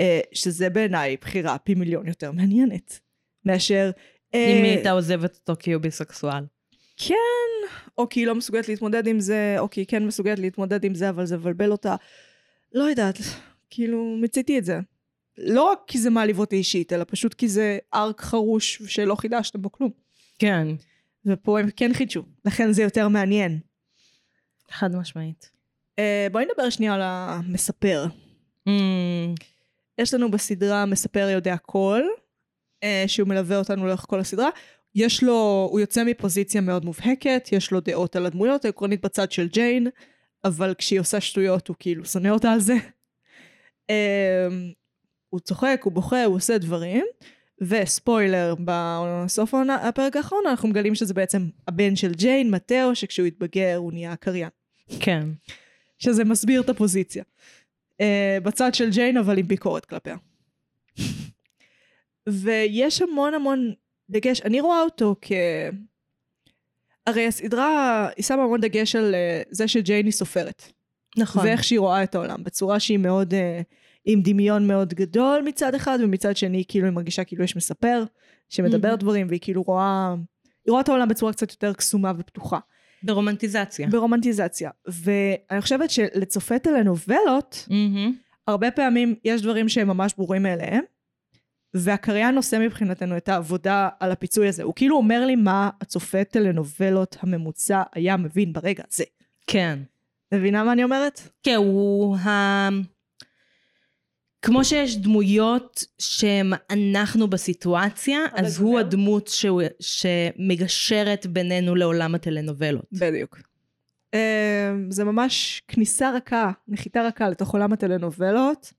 אה, שזה בעיניי בחירה פי מיליון יותר מעניינת. מאשר... אה, אם היא הייתה עוזבת אותו כי הוא ביסקסואל. כן, או כי היא לא מסוגלת להתמודד עם זה, או כי היא כן מסוגלת להתמודד עם זה, אבל זה מבלבל אותה. לא יודעת, כאילו, מציתי את זה. לא רק כי זה מעליב אותי אישית, אלא פשוט כי זה ארק חרוש שלא חידשתם בו כלום. כן. ופה הם כן חידשו, לכן זה יותר מעניין. חד משמעית. Uh, בואי נדבר שנייה על המספר. Mm, יש לנו בסדרה מספר יודע הכל, uh, שהוא מלווה אותנו לאורך כל הסדרה. יש לו, הוא יוצא מפוזיציה מאוד מובהקת, יש לו דעות על הדמויות, עקרונית בצד של ג'יין, אבל כשהיא עושה שטויות הוא כאילו שונא אותה על זה. Um, הוא צוחק, הוא בוכה, הוא עושה דברים, וספוילר, בסוף הפרק האחרון אנחנו מגלים שזה בעצם הבן של ג'יין, מתאו, שכשהוא התבגר הוא נהיה קריין. כן. שזה מסביר את הפוזיציה. Uh, בצד של ג'יין, אבל עם ביקורת כלפיה. ויש המון המון דגש, אני רואה אותו כ... הרי הסדרה, היא שמה המון דגש על uh, זה שג'יין היא סופרת. נכון. ואיך שהיא רואה את העולם, בצורה שהיא מאוד, uh, עם דמיון מאוד גדול מצד אחד, ומצד שני כאילו היא מרגישה כאילו יש מספר, שמדבר Mhm. דברים, והיא כאילו רואה, היא רואה את העולם בצורה קצת יותר קסומה ופתוחה. ברומנטיזציה. ברומנטיזציה. ואני חושבת שלצופה טלנובלות, מהמם. הרבה פעמים יש דברים שהם ממש ברורים מאליהם, והקריין עושה מבחינתנו את העבודה על הפיצוי הזה. הוא כאילו אומר לי מה הצופה טלנובלות הממוצע היה מבין ברגע הזה. כן. מבינה מה אני אומרת? כן, הוא ה... כמו שיש דמויות שהם אנחנו בסיטואציה, אז הוא הדמות שהוא, שמגשרת בינינו לעולם הטלנובלות. בדיוק. אה, זה ממש כניסה רכה, נחיתה רכה לתוך עולם הטלנובלות,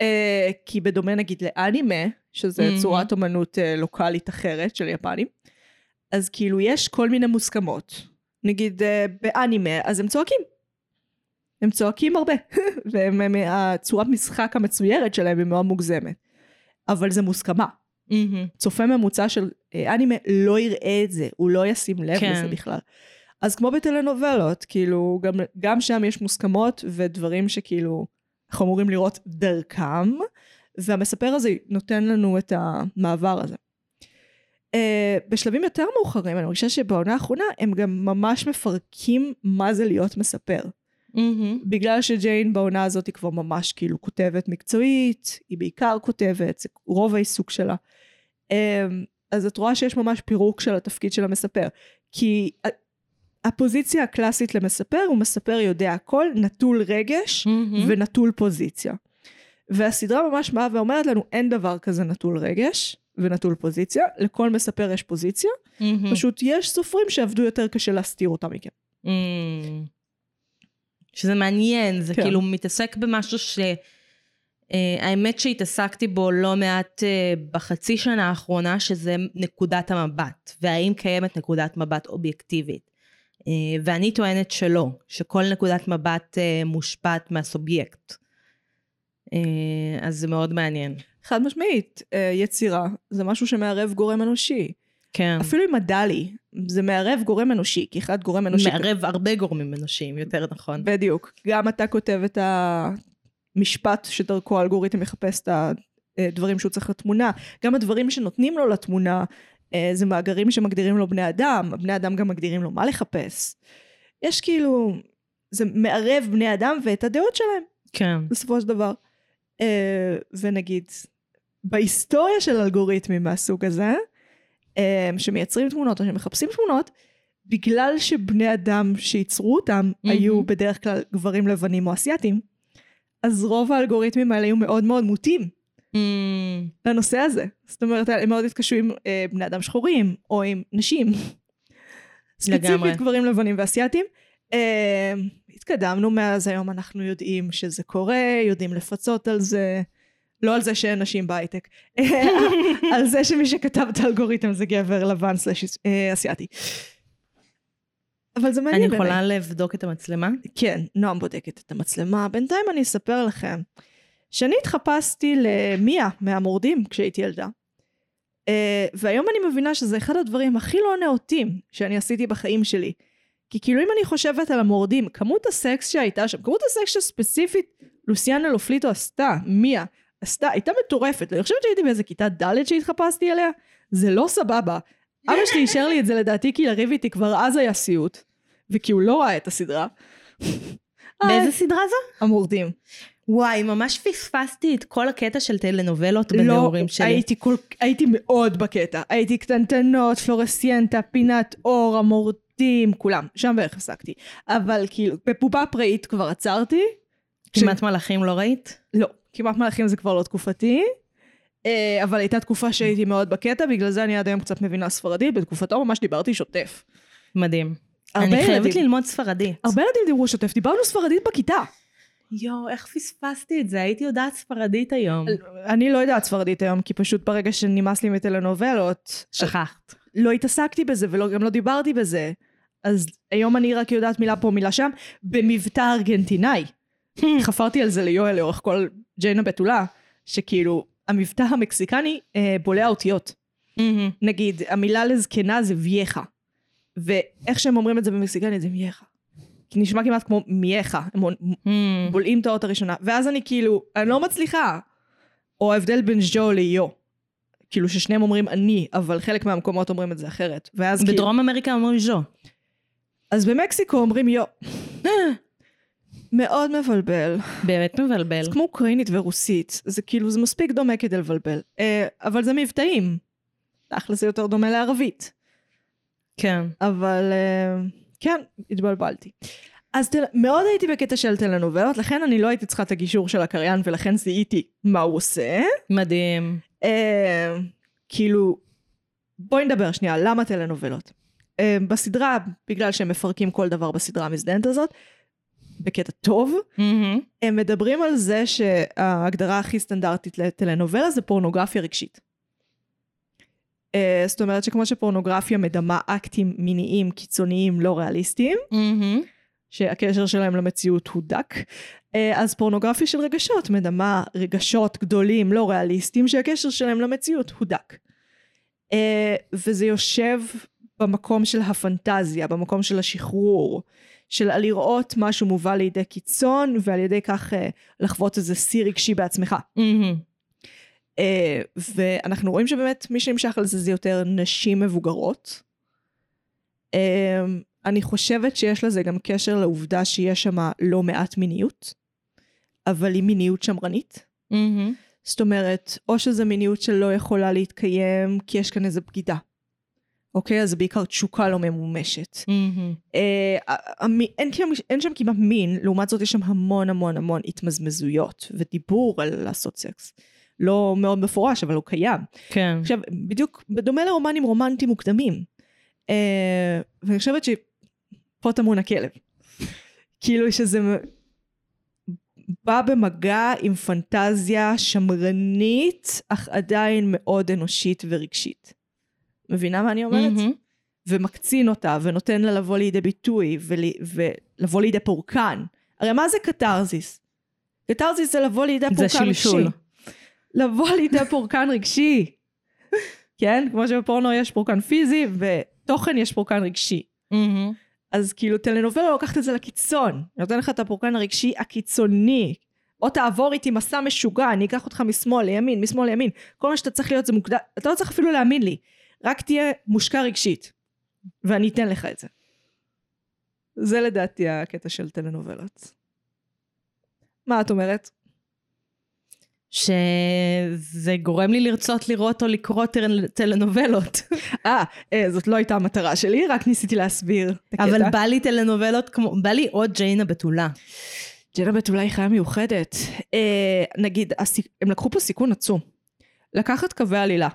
אה, כי בדומה נגיד לאנימה, שזה Mhm. צורת אומנות אה, לוקאלית אחרת של יפנים, אז כאילו יש כל מיני מוסכמות. נגיד באנימה, אז הם צועקים. הם צועקים הרבה, והצורת משחק המצוירת שלהם היא מאוד מוגזמת. אבל זה מוסכמה. מהמם. צופה ממוצע של אה, אנימה לא יראה את זה, הוא לא ישים לב כן. לזה בכלל. אז כמו בטלנובלות, כאילו, גם, גם שם יש מוסכמות ודברים שכאילו, אנחנו אמורים לראות דרכם, והמספר הזה נותן לנו את המעבר הזה. Uh, בשלבים יותר מאוחרים, אני מרגישה שבעונה האחרונה הם גם ממש מפרקים מה זה להיות מספר. מהמם. בגלל שג'יין בעונה הזאת היא כבר ממש כאילו כותבת מקצועית, היא בעיקר כותבת, זה רוב העיסוק שלה. אמ, אז את רואה שיש ממש פירוק של התפקיד של המספר. כי הפוזיציה הקלאסית למספר הוא מספר יודע הכל, נטול רגש מהמם. ונטול פוזיציה. והסדרה ממש באה ואומרת לנו אין דבר כזה נטול רגש ונטול פוזיציה, לכל מספר יש פוזיציה, מהמם. פשוט יש סופרים שעבדו יותר קשה להסתיר אותה מכם. Mm. שזה מעניין, זה כן. כאילו מתעסק במשהו ש... אה, האמת שהתעסקתי בו לא מעט אה, בחצי שנה האחרונה, שזה נקודת המבט, והאם קיימת נקודת מבט אובייקטיבית. אה, ואני טוענת שלא, שכל נקודת מבט מושפעת מהסובייקט. אז זה מאוד מעניין. חד משמעית, יצירה זה משהו שמערב גורם אנושי. כן. אפילו עם מדלי, זה מערב גורם אנושי, כי אחד גורם אנושי... מערב הרבה גורמים אנושיים, יותר נכון. בדיוק. גם אתה כותב את המשפט שדרכו האלגוריתם יחפש את הדברים שהוא צריך לתמונה. גם הדברים שנותנים לו לתמונה אה, זה מאגרים שמגדירים לו בני אדם, בני אדם גם מגדירים לו מה לחפש. יש כאילו, זה מערב בני אדם ואת הדעות שלהם. כן. בסופו של דבר. אה, ונגיד, בהיסטוריה של אלגוריתמים מהסוג הזה, שמייצרים תמונות או שמחפשים תמונות, בגלל שבני אדם שייצרו אותם מהמם. היו בדרך כלל גברים לבנים או אסייתים, אז רוב האלגוריתמים האלה היו מאוד מאוד מוטים Mm, לנושא הזה. זאת אומרת, הם מאוד התקשו עם אה, בני אדם שחורים, או עם נשים. לגמרי. ספציפית גברים לבנים ואסייתים. אה, התקדמנו מאז היום, אנחנו יודעים שזה קורה, יודעים לפצות על זה. לא על זה שאין נשים בהייטק, על זה שמי שכתב את האלגוריתם זה גבר לבן סלש אה, אסייתי. אבל זה אני מעניין בעיניי. יכולה לבדוק את המצלמה? כן, נועם בודקת את המצלמה. בינתיים אני אספר לכם שאני התחפשתי למיה מהמורדים כשהייתי ילדה. Uh, והיום אני מבינה שזה אחד הדברים הכי לא נאותים שאני עשיתי בחיים שלי. כי כאילו אם אני חושבת על המורדים, כמות הסקס שהייתה שם, כמות הסקס שספציפית לוסיאנה לופליטו עשתה, מיה, עשתה, הייתה מטורפת. אני חושבת שהייתי באיזה כיתה ד' שהתחפשתי אליה, זה לא סבבה. אבא שלי אישר לי את זה לדעתי כי לריב איתי כבר אז היה סיוט, וכי הוא לא ראה את הסדרה. באיזה סדרה זו? המורדים. וואי, ממש פספסתי את כל הקטע של טלנובלות לא, בנעורים שלי. הייתי, כל, הייתי מאוד בקטע. הייתי קטנטנות, פלורסיינטה, פינת אור, המורדים, כולם. שם בערך הפסקתי. אבל כאילו, בבובה פראית כבר עצרתי. כמעט מלאכים לא ראית? לא, כמעט מלאכים זה כבר לא תקופתי. אה, אבל הייתה תקופה שהייתי מאוד בקטע, בגלל זה אני עד היום קצת מבינה ספרדית. בתקופתו ממש דיברתי שוטף. מדהים. אני חייבת ללמוד ספרדית. הרבה ילדים דיברו שוטף, דיברנו ספרדית בכיתה. יואו, איך פספסתי את זה? הייתי יודעת ספרדית היום. אני לא יודעת ספרדית היום, כי פשוט ברגע שנמאס לי מטלנובלות, שכחת. לא התעסקתי בזה וגם לא דיברתי בזה. אז היום אני רק יודעת מילה פה מילה שם, במבטא ארגנטינאי. חפרתי על זה ליואל לאורך כל ג'יינה בתולה, שכאילו המבטא המקסיקני אה, בולע אותיות. נגיד, המילה לזקנה זה וייחה. ואיך שהם אומרים את זה במקסיקנית זה מייחה. כי נשמע כמעט כמו מייחה, הם. בולעים את האות הראשונה. ואז אני כאילו, אני לא מצליחה. או ההבדל בין ז'ו ליו. כאילו ששניהם אומרים אני, אבל חלק מהמקומות אומרים את זה אחרת. ואז כאילו... בדרום אמריקה אומרים ז'ו. אז במקסיקו אומרים יו. מאוד מבלבל. באמת מבלבל. זה כמו אוקראינית ורוסית. זה כאילו, זה מספיק דומה כדי לבלבל. אה, אבל זה מבטאים. תכל'ס זה יותר דומה לערבית. כן. אבל אה, כן, התבלבלתי. אז תל... מאוד הייתי בקטע של טלנובלות, לכן אני לא הייתי צריכה את הגישור של הקריין, ולכן זיהיתי מה הוא עושה. מדהים. אה, כאילו, בואי נדבר שנייה, למה טלנובלות? אה, בסדרה, בגלל שהם מפרקים כל דבר בסדרה המזדיינת הזאת, בקטע טוב, מהמם. הם מדברים על זה שההגדרה הכי סטנדרטית לטלנובלה זה פורנוגרפיה רגשית. אה, זאת אומרת שכמו שפורנוגרפיה מדמה אקטים מיניים קיצוניים לא ריאליסטיים, מהמם. שהקשר שלהם למציאות הוא דק, אה, אז פורנוגרפיה של רגשות מדמה רגשות גדולים לא ריאליסטיים שהקשר שלהם למציאות הוא דק. אה, וזה יושב במקום של הפנטזיה, במקום של השחרור, של לראות משהו מובא לידי קיצון ועל ידי כך אה, לחוות איזה שיא רגשי בעצמך. מהמם. אה, ואנחנו רואים שבאמת מי שנמשך על זה זה יותר נשים מבוגרות. אה, אני חושבת שיש לזה גם קשר לעובדה שיש שם לא מעט מיניות, אבל היא מיניות שמרנית. מהמם. זאת אומרת, או שזו מיניות שלא יכולה להתקיים כי יש כאן איזה בגידה. אוקיי? אז זה בעיקר תשוקה לא ממומשת. מהמם. אה, המ- אין, אין שם כמעט מין, לעומת זאת יש שם המון המון המון התמזמזויות ודיבור על לעשות סקס. לא מאוד מפורש, אבל הוא קיים. כן. עכשיו, בדיוק בדומה לרומנים רומנטיים מוקדמים. אה, ואני חושבת שפה טמון הכלב. כאילו שזה בא במגע עם פנטזיה שמרנית, אך עדיין מאוד אנושית ורגשית. מבינה מה אני אומרת? מהמם. ומקצין אותה, ונותן לה לבוא לידי ביטוי, ול, ולבוא לידי פורקן. הרי מה זה קתרזיס? קתרזיס זה לבוא לידי זה פורקן רגשי. שלשול. לבוא לידי פורקן רגשי. כן? כמו שבפורנו יש פורקן פיזי, ותוכן יש פורקן רגשי. מהמם. אז כאילו טלנובלה לוקחת את זה לקיצון. נותן לך את הפורקן הרגשי הקיצוני, או תעבור איתי מסע משוגע, אני אקח אותך משמאל לימין, משמאל לימין. כל מה שאתה צריך להיות זה מוקדם, אתה לא צריך אפילו להאמין לי. רק תהיה מושקע רגשית, ואני אתן לך את זה. זה לדעתי הקטע של טלנובלות. מה את אומרת? שזה גורם לי לרצות לראות או לקרוא טל- טלנובלות. אה, אה, זאת לא הייתה המטרה שלי, רק ניסיתי להסביר את הקטע. אבל בא לי טלנובלות כמו, בא לי עוד ג'יינה בתולה. ג'נה בתולה היא חיה מיוחדת. אה, נגיד, הסיק... הם לקחו פה סיכון עצום. לקחת קווי עלילה,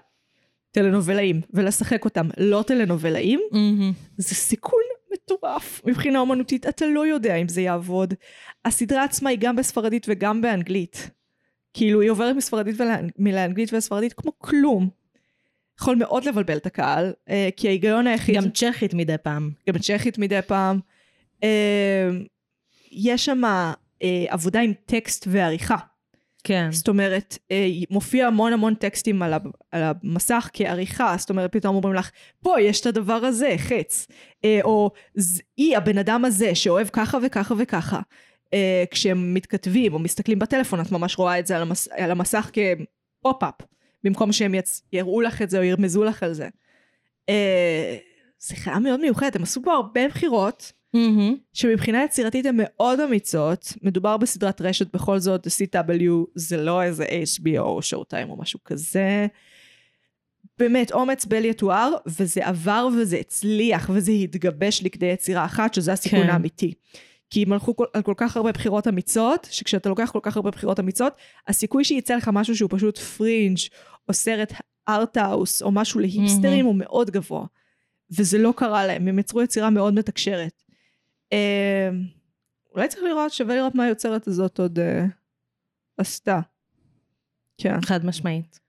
טלנובלאים, ולשחק אותם לא טלנובלאים, זה סיכון מטורף מבחינה אומנותית, אתה לא יודע אם זה יעבוד. הסדרה עצמה היא גם בספרדית וגם באנגלית. כאילו, היא עוברת מספרדית ולאנג... מלאנגלית ולספרדית כמו כלום. יכול מאוד לבלבל את הקהל, אה, כי ההיגיון היחיד... גם צ'כית מדי פעם. גם צ'כית מדי פעם. אה, יש שם אה, עבודה עם טקסט ועריכה. כן. זאת אומרת, אה, מופיע המון המון טקסטים על, המסך כעריכה, זאת אומרת, פתאום אומרים לך, פה יש את הדבר הזה, חץ. אה, או היא, הבן אדם הזה, שאוהב ככה וככה וככה. אה, כשהם מתכתבים או מסתכלים בטלפון, את ממש רואה את זה על, המס, על המסך כפופ-אפ, במקום שהם יצ, יראו לך את זה או ירמזו לך על זה. זה חיה מאוד מיוחדת, הם עשו פה הרבה בחירות. מהמם. שמבחינה יצירתית הן מאוד אמיצות, מדובר בסדרת רשת בכל זאת, CW זה לא איזה HBO או שואו-טיים או משהו כזה. באמת, אומץ בל יתואר, וזה עבר וזה הצליח, וזה התגבש לכדי יצירה אחת, שזה הסיכון כן. האמיתי. כי הם הלכו כל, על כל כך הרבה בחירות אמיצות, שכשאתה לוקח כל כך הרבה בחירות אמיצות, הסיכוי שיצא לך משהו שהוא פשוט פרינג', או סרט ארטהאוס, או משהו להיפסטרים, הוא מאוד גבוה. וזה לא קרה להם, הם יצרו יצירה מאוד מתקשרת. אה, אולי צריך לראות, שווה לראות מה היוצרת הזאת עוד אה, עשתה. כן. חד משמעית.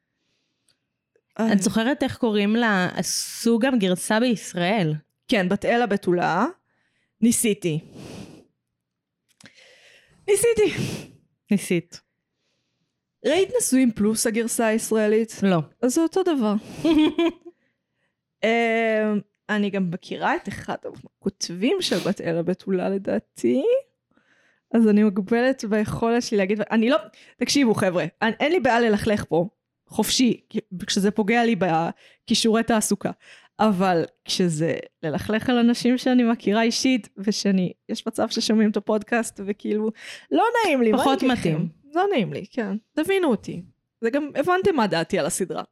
אה, את זוכרת איך קוראים לה? עשו גם גרסה בישראל. כן, בת אל הבתולה. ניסיתי. ניסיתי. ניסית. ראית נשואים פלוס הגרסה הישראלית? לא. אז זה אותו דבר. אני גם מכירה את אחד הכותבים של בת אל הבתולה לדעתי. אז אני מוגבלת ביכולת שלי להגיד, אני לא, תקשיבו חבר'ה, אין, אין לי בעיה ללכלך פה, חופשי, כשזה פוגע לי בכישורי תעסוקה, אבל כשזה ללכלך על אנשים שאני מכירה אישית, ושאני, יש מצב ששומעים את הפודקאסט וכאילו, לא נעים לי, פחות אני מתאים. לא נעים לי, כן, תבינו אותי. זה גם, הבנתם מה דעתי על הסדרה.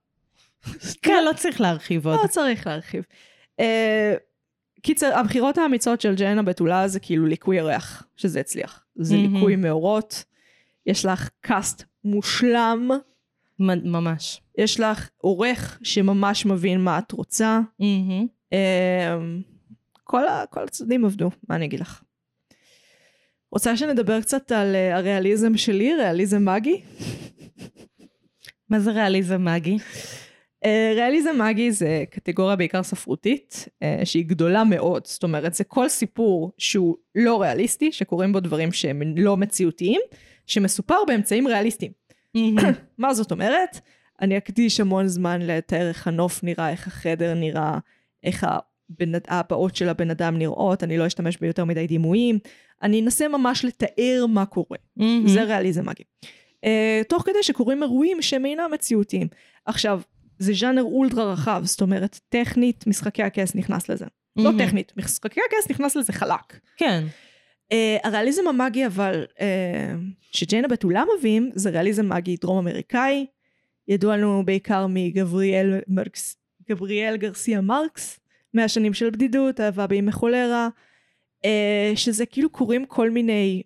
כן, לא צריך להרחיב עוד. לא צריך להרחיב. אה, קיצר, הבחירות האמיצות של ג'יינה בתולה זה כאילו ליקוי ירח, שזה הצליח. זה מהמם. ליקוי מאורות, יש לך קאסט מושלם, ממש. יש לך עורך שממש מבין מה את רוצה. אה, כל, ה, כל הצדדים עבדו, מה אני אגיד לך? רוצה שנדבר קצת על אה, הריאליזם שלי, ריאליזם מגי? מה זה ריאליזם מגי? אה, ריאליזם מגי זה קטגוריה בעיקר ספרותית, אה, שהיא גדולה מאוד. זאת אומרת, זה כל סיפור שהוא לא ריאליסטי, שקורים בו דברים שהם לא מציאותיים, שמסופר באמצעים ריאליסטיים. מה זאת אומרת? אני אקדיש המון זמן לתאר איך הנוף נראה, איך החדר נראה, איך הבעות של הבן אדם נראות, אני לא אשתמש ביותר מדי דימויים, אני אנסה ממש לתאר מה קורה. זה ריאליזם מגי. Uh, תוך כדי שקורים אירועים שהם אינם מציאותיים. עכשיו, זה ז'אנר אולטרה רחב, זאת אומרת, טכנית, משחקי הכס נכנס לזה. לא מהמם. טכנית, משחקי הכס נכנס לזה חלק. כן. Uh, הריאליזם המאגי אבל, uh, שג'יינה בתולה מביאים, זה ריאליזם מאגי דרום אמריקאי, ידוע לנו בעיקר מגבריאל מרקס, גבריאל גרסיה מרקס, מהשנים של בדידות, אהבה בימי חולרה, uh, שזה כאילו קורים כל מיני,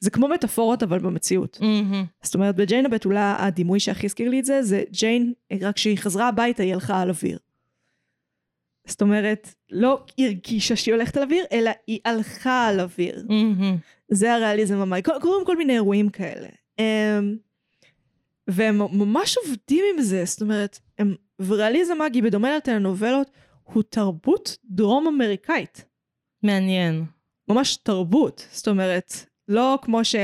זה כמו מטאפורות אבל במציאות. מהמם. זאת אומרת, בג'יין הבתולה, הדימוי שהכי הזכיר לי את זה, זה ג'יין, רק כשהיא חזרה הביתה, היא הלכה על אוויר. זאת אומרת, לא הרגישה שהיא הולכת על אוויר, אלא היא הלכה על אוויר. מהמם. זה הריאליזם המאי. קורים כל מיני אירועים כאלה. אמ, והם ממש עובדים עם זה, זאת אומרת, הם, וריאליזם מאגי, בדומה לטלנובלות, הוא תרבות דרום אמריקאית. מעניין. ממש תרבות. זאת אומרת, לא כמו ש...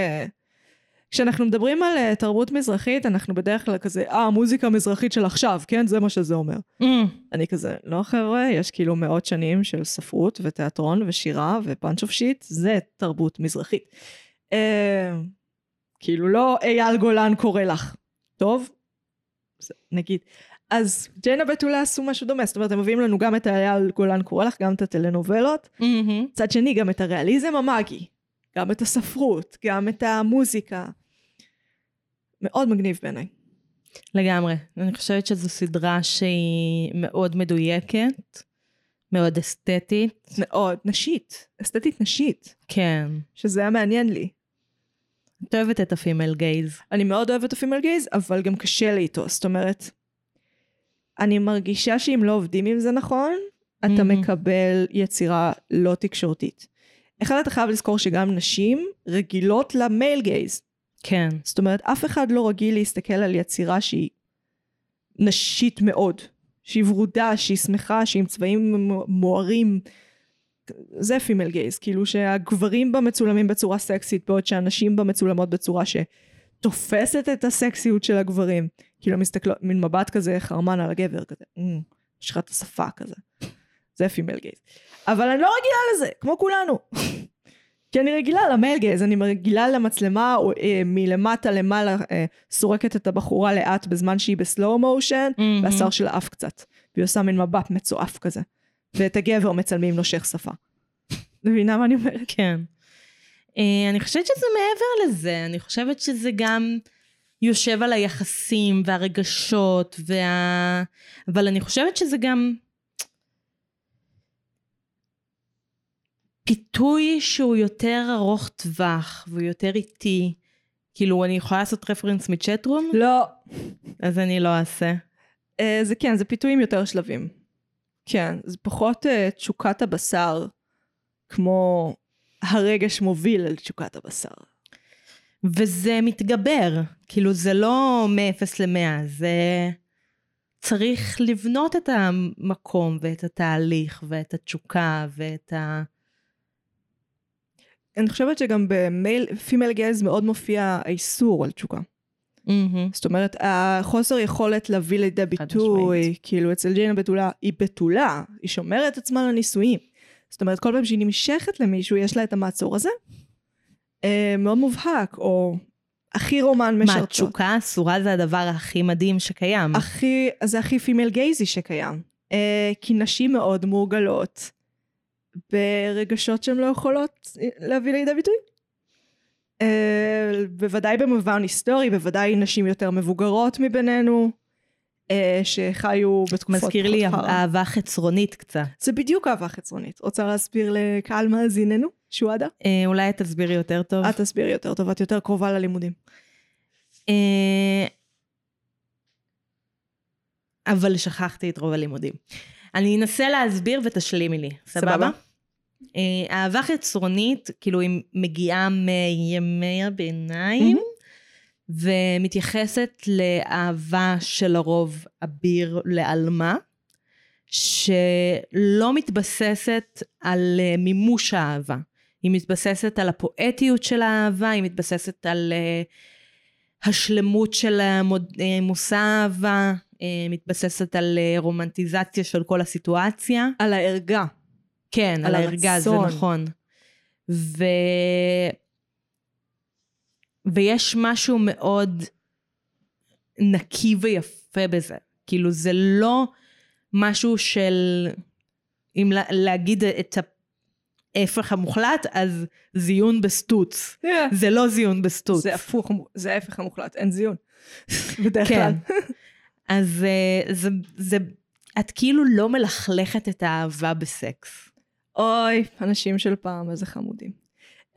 כשאנחנו מדברים על uh, תרבות מזרחית, אנחנו בדרך כלל כזה, אה, מוזיקה מזרחית של עכשיו, כן? זה מה שזה אומר. מהמם. אני כזה, לא חבר'ה, יש כאילו מאות שנים של ספרות ותיאטרון ושירה ופאנץ' אוף שיט, זה תרבות מזרחית. Uh, כאילו לא אייל גולן קורא לך. טוב? זה- נגיד. אז ג'יינה בתולה עשו משהו דומה, זאת אומרת, הם מביאים לנו גם את אייל גולן קורא לך, גם את הטלנובלות. מהמם. מצד שני, גם את הריאליזם המאגי, גם את הספרות, גם את המוזיקה. מאוד מגניב בעיניי. לגמרי. אני חושבת שזו סדרה שהיא מאוד מדויקת, מאוד אסתטית. מאוד נשית, אסתטית נשית, כן. שזה היה מעניין לי. את אוהבת את הפימל גייז. אני מאוד אוהבת את הפימל גייז, אבל גם קשה לי איתו. זאת אומרת, אני מרגישה שאם לא עובדים עם זה נכון, אתה מהמם. מקבל יצירה לא תקשורתית. אחד, אתה חייב לזכור שגם נשים רגילות למייל גייז. כן. זאת אומרת, אף אחד לא רגיל להסתכל על יצירה שהיא נשית מאוד. שהיא ורודה, שהיא שמחה, שהיא עם צבעים מוארים. זה פימל גייז, כאילו שהגברים בה מצולמים בצורה סקסית, בעוד שהנשים בה מצולמות בצורה שתופסת את הסקסיות של הגברים. כאילו מסתכלות, מין מבט כזה חרמן על הגבר, כזה, "אמ, יש לך את השפה כזה. זה פימל גייז. אבל אני לא רגילה לזה, כמו כולנו. כי אני רגילה למייל גייז, אני רגילה למצלמה אה, מלמטה למעלה אה, סורקת את הבחורה לאט בזמן שהיא בסלואו מושן, מהמם. והשיער שלה עף קצת. והיא עושה מין מבט מצועף כזה. ואת הגבר מצלמים נושך שפה. מבינה מה אני אומרת? כן. אה, אני חושבת שזה מעבר לזה, אני חושבת שזה גם יושב על היחסים והרגשות, וה... אבל אני חושבת שזה גם פיתוי שהוא יותר ארוך טווח והוא יותר איטי. כאילו, אני יכולה לעשות רפרנס מצ'טרום? לא. אז אני לא אעשה. אה, זה כן, זה פיתויים יותר שלבים. כן, זה פחות אה, תשוקת הבשר, כמו הרגש מוביל אל תשוקת הבשר. וזה מתגבר, כאילו זה לא מ-0 ל-100, זה צריך לבנות את המקום ואת התהליך ואת התשוקה ואת ה... אני חושבת שגם ב male, female gaze מאוד מופיע האיסור על תשוקה. מהמם. זאת אומרת, החוסר יכולת להביא לידי ביטוי. כאילו אצל ג'יין הבתולה, היא בתולה, היא שומרת עצמה לנישואים. זאת אומרת, כל פעם שהיא נמשכת למישהו, יש לה את המעצור הזה. אה, מאוד מובהק, או הכי רומן מה, משרתות. תשוקה אסורה זה הדבר הכי מדהים שקיים. הכי, זה הכי female gaze י שקיים. אה, כי נשים מאוד מורגלות ברגשות שהן לא יכולות להביא לידי ביטוי. אה, בוודאי במובן היסטורי, בוודאי נשים יותר מבוגרות מבינינו, אה, שחיו בתקופות מזכיר לי. אהבה חצרונית קצת. זה בדיוק אהבה חצרונית. רוצה להסביר לקהל מאזיננו, שועדה? אה, אולי תסבירי יותר טוב. את תסבירי יותר טוב, את יותר קרובה ללימודים. אה, אבל שכחתי את רוב הלימודים. אני אנסה להסביר ותשלימי לי, סבבה? סבבה. אה, אהבה חצרונית, כאילו היא מגיעה מימי הביניים, ומתייחסת לאהבה שלרוב אביר לעלמה, שלא מתבססת על אה, מימוש האהבה. היא מתבססת על הפואטיות של האהבה, היא מתבססת על אה, השלמות של המוד- מושא האהבה, אה, מתבססת על אה, רומנטיזציה של כל הסיטואציה. על הערגה. כן, על, על הערגה, זה. נכון. ו... ויש משהו מאוד נקי ויפה בזה. כאילו, זה לא משהו של... אם לה- להגיד את ההפך המוחלט, אז זיון בסטוץ. זה לא זיון בסטוץ. זה הפוך, זה ההפך המוחלט, אין זיון. בדרך כן. כלל. אז אה, זה, זה, את כאילו לא מלכלכת את האהבה בסקס. אוי, אנשים של פעם, איזה חמודים.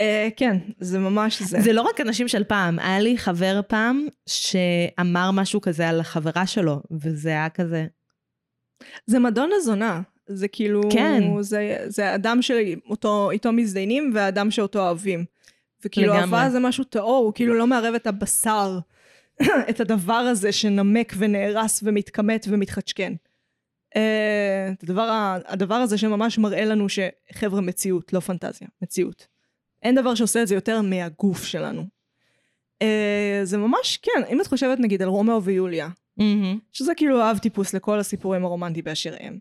אה, כן, זה ממש זה. זה לא רק אנשים של פעם, היה לי חבר פעם שאמר משהו כזה על החברה שלו, וזה היה כזה, זה מדונה זונה. זה כאילו, כן. זה, זה אדם שאותו, איתו מזדיינים והאדם שאותו אוהבים. וכאילו לגמרי. אהבה זה משהו טהור, הוא כאילו לא מערב את הבשר, את הדבר הזה שנמק ונהרס ומתקמט ומתחדשכן. אה, את הדבר, הדבר הזה שממש מראה לנו שחבר'ה מציאות, לא פנטזיה, מציאות. אין דבר שעושה את זה יותר מהגוף שלנו. אה, זה ממש, כן, אם את חושבת נגיד על רומאו ויוליה, "מהמם, שזה כאילו אב טיפוס לכל הסיפורים הרומנטיים באשר הם.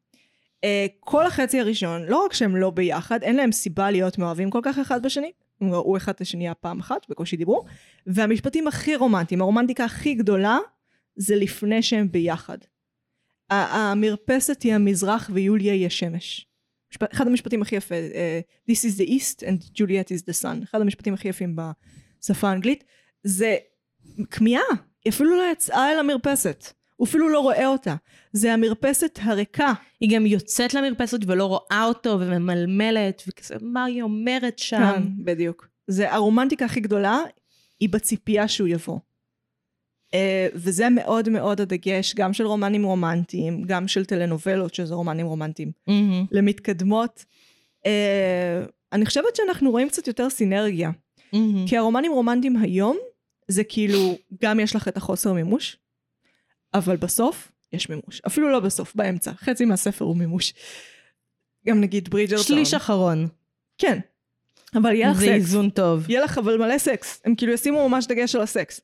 אה, כל החצי הראשון, לא רק שהם לא ביחד, אין להם סיבה להיות מאוהבים כל כך אחד בשני. הם ראו אחד את השנייה פעם אחת, בקושי דיברו, והמשפטים הכי רומנטיים, הרומנטיקה הכי גדולה, זה לפני שהם ביחד. המרפסת היא המזרח ויוליה היא השמש. אחד המשפטים הכי יפה, אה, This is the east and Juliet is the sun, אחד המשפטים הכי יפים בשפה האנגלית, זה כמיהה, היא אפילו לא יצאה אל המרפסת, הוא אפילו לא רואה אותה, זה המרפסת הריקה, היא גם יוצאת למרפסת ולא רואה אותו וממלמלת, וכזה, מה היא אומרת שם? כן, בדיוק. זה הרומנטיקה הכי גדולה, היא בציפייה שהוא יבוא. Uh, וזה מאוד מאוד הדגש, גם של רומנים רומנטיים, גם של טלנובלות, שזה רומנים רומנטיים, מהמם. למתקדמות. Uh, אני חושבת שאנחנו רואים קצת יותר סינרגיה. מהמם. כי הרומנים רומנטיים היום, זה כאילו, גם יש לך את החוסר מימוש, אבל בסוף יש מימוש. אפילו לא בסוף, באמצע. חצי מהספר הוא מימוש. גם נגיד ברידג'רטון. שליש אחרון. כן. אבל יהיה לך זה סקס. איזון טוב. יהיה לך אבל מלא סקס. הם כאילו ישימו ממש דגש על הסקס.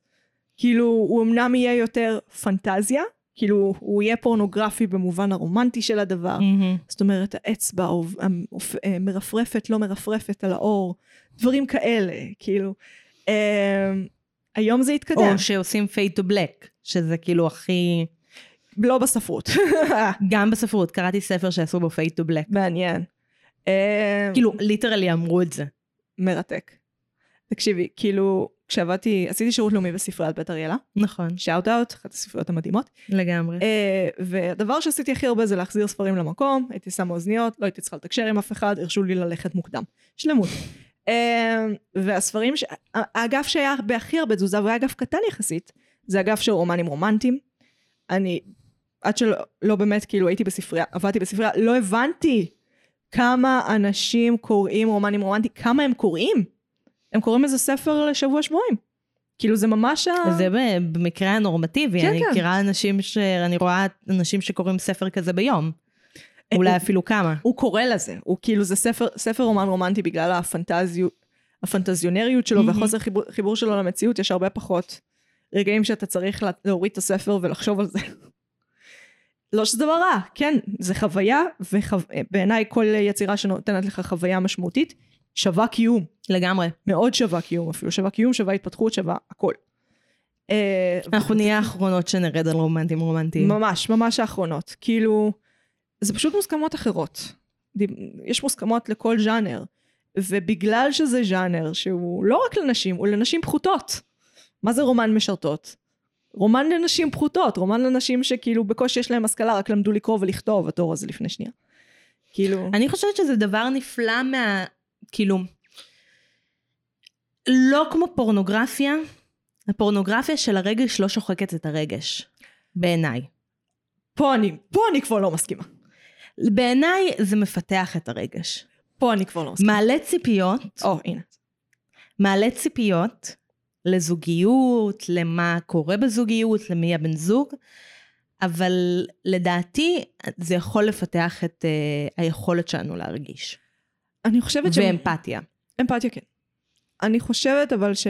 כאילו, הוא אמנם יהיה יותר פנטזיה, כאילו, הוא יהיה פורנוגרפי במובן הרומנטי של הדבר. מהמם. זאת אומרת, האצבע אה, מרפרפת, לא מרפרפת על האור, דברים כאלה, כאילו. אה, היום זה התקדם, או שעושים fade to black, שזה כאילו הכי... לא בספרות. גם בספרות, קראתי ספר שעשו בו fade to black. מעניין. אה, כאילו, literally אמרו את זה. מרתק. תקשיבי, כאילו, כשעבדתי, עשיתי שירות לאומי בספריית בית אריאלה, נכון, shout out, אחת הספריות המדהימות. לגמרי. אה, והדבר שעשיתי הכי הרבה זה להחזיר ספרים למקום, הייתי שמה אוזניות, לא הייתי צריכה לתקשר עם אף אחד, הרשו לי ללכת מוקדם. שלמות. אה, והספרים, ש... האגף שהיה בהכי הרבה תזוזה, והיה אגף קטן יחסית, זה אגף של רומנים רומנטיים. אני, עד שלא לא באמת, כאילו הייתי בספרייה, עבדתי בספרייה, לא הבנתי כמה אנשים קוראים רומנים רומנטיים, כמה הם קוראים. הם קוראים איזה ספר לשבוע שבועיים. כאילו זה ממש ה... זה במקרה הנורמטיבי, כן, אני כן. מכירה אנשים ש... אני רואה אנשים שקוראים ספר כזה ביום. אה, אולי הוא- אפילו כמה. הוא קורא לזה, הוא כאילו זה ספר, ספר רומן רומנטי בגלל הפנטזיות, הפנטזיונריות שלו מהמם. והחוסר חיבור, חיבור שלו למציאות, יש הרבה פחות רגעים שאתה צריך לה- להוריד את הספר ולחשוב על זה. לא שזה דבר רע, כן, זה חוויה, ובעיניי כל יצירה שנותנת לך חוויה משמעותית, שווה קיום, לגמרי. מאוד שווה קיום אפילו, שווה קיום, שווה התפתחות, שווה הכל. אה, אנחנו נהיה האחרונות שנרד על רומנטים רומנטיים. ממש, ממש האחרונות. כאילו, זה פשוט מוסכמות אחרות. יש מוסכמות לכל ז'אנר, ובגלל שזה ז'אנר שהוא לא רק לנשים, הוא לנשים פחותות. מה זה רומן משרתות? רומן לנשים פחותות, רומן לנשים שכאילו בקושי יש להם השכלה, רק למדו לקרוא ולכתוב, התור הזה לפני שנייה. כאילו, אני חושבת שזה דבר נפלא מה... כאילו... לא כמו פורנוגרפיה, הפורנוגרפיה של הרגש לא שוחקת את הרגש. בעיניי. פה אני, פה אני כבר לא מסכימה. בעיניי זה מפתח את הרגש. פה אני כבר לא מסכימה. מעלה ציפיות, או, הנה. מעלה ציפיות לזוגיות, למה קורה בזוגיות, למי הבן זוג, אבל לדעתי זה יכול לפתח את uh, היכולת שלנו להרגיש. אני חושבת ש... ואמפתיה. אמפתיה כן. אני חושבת אבל ש...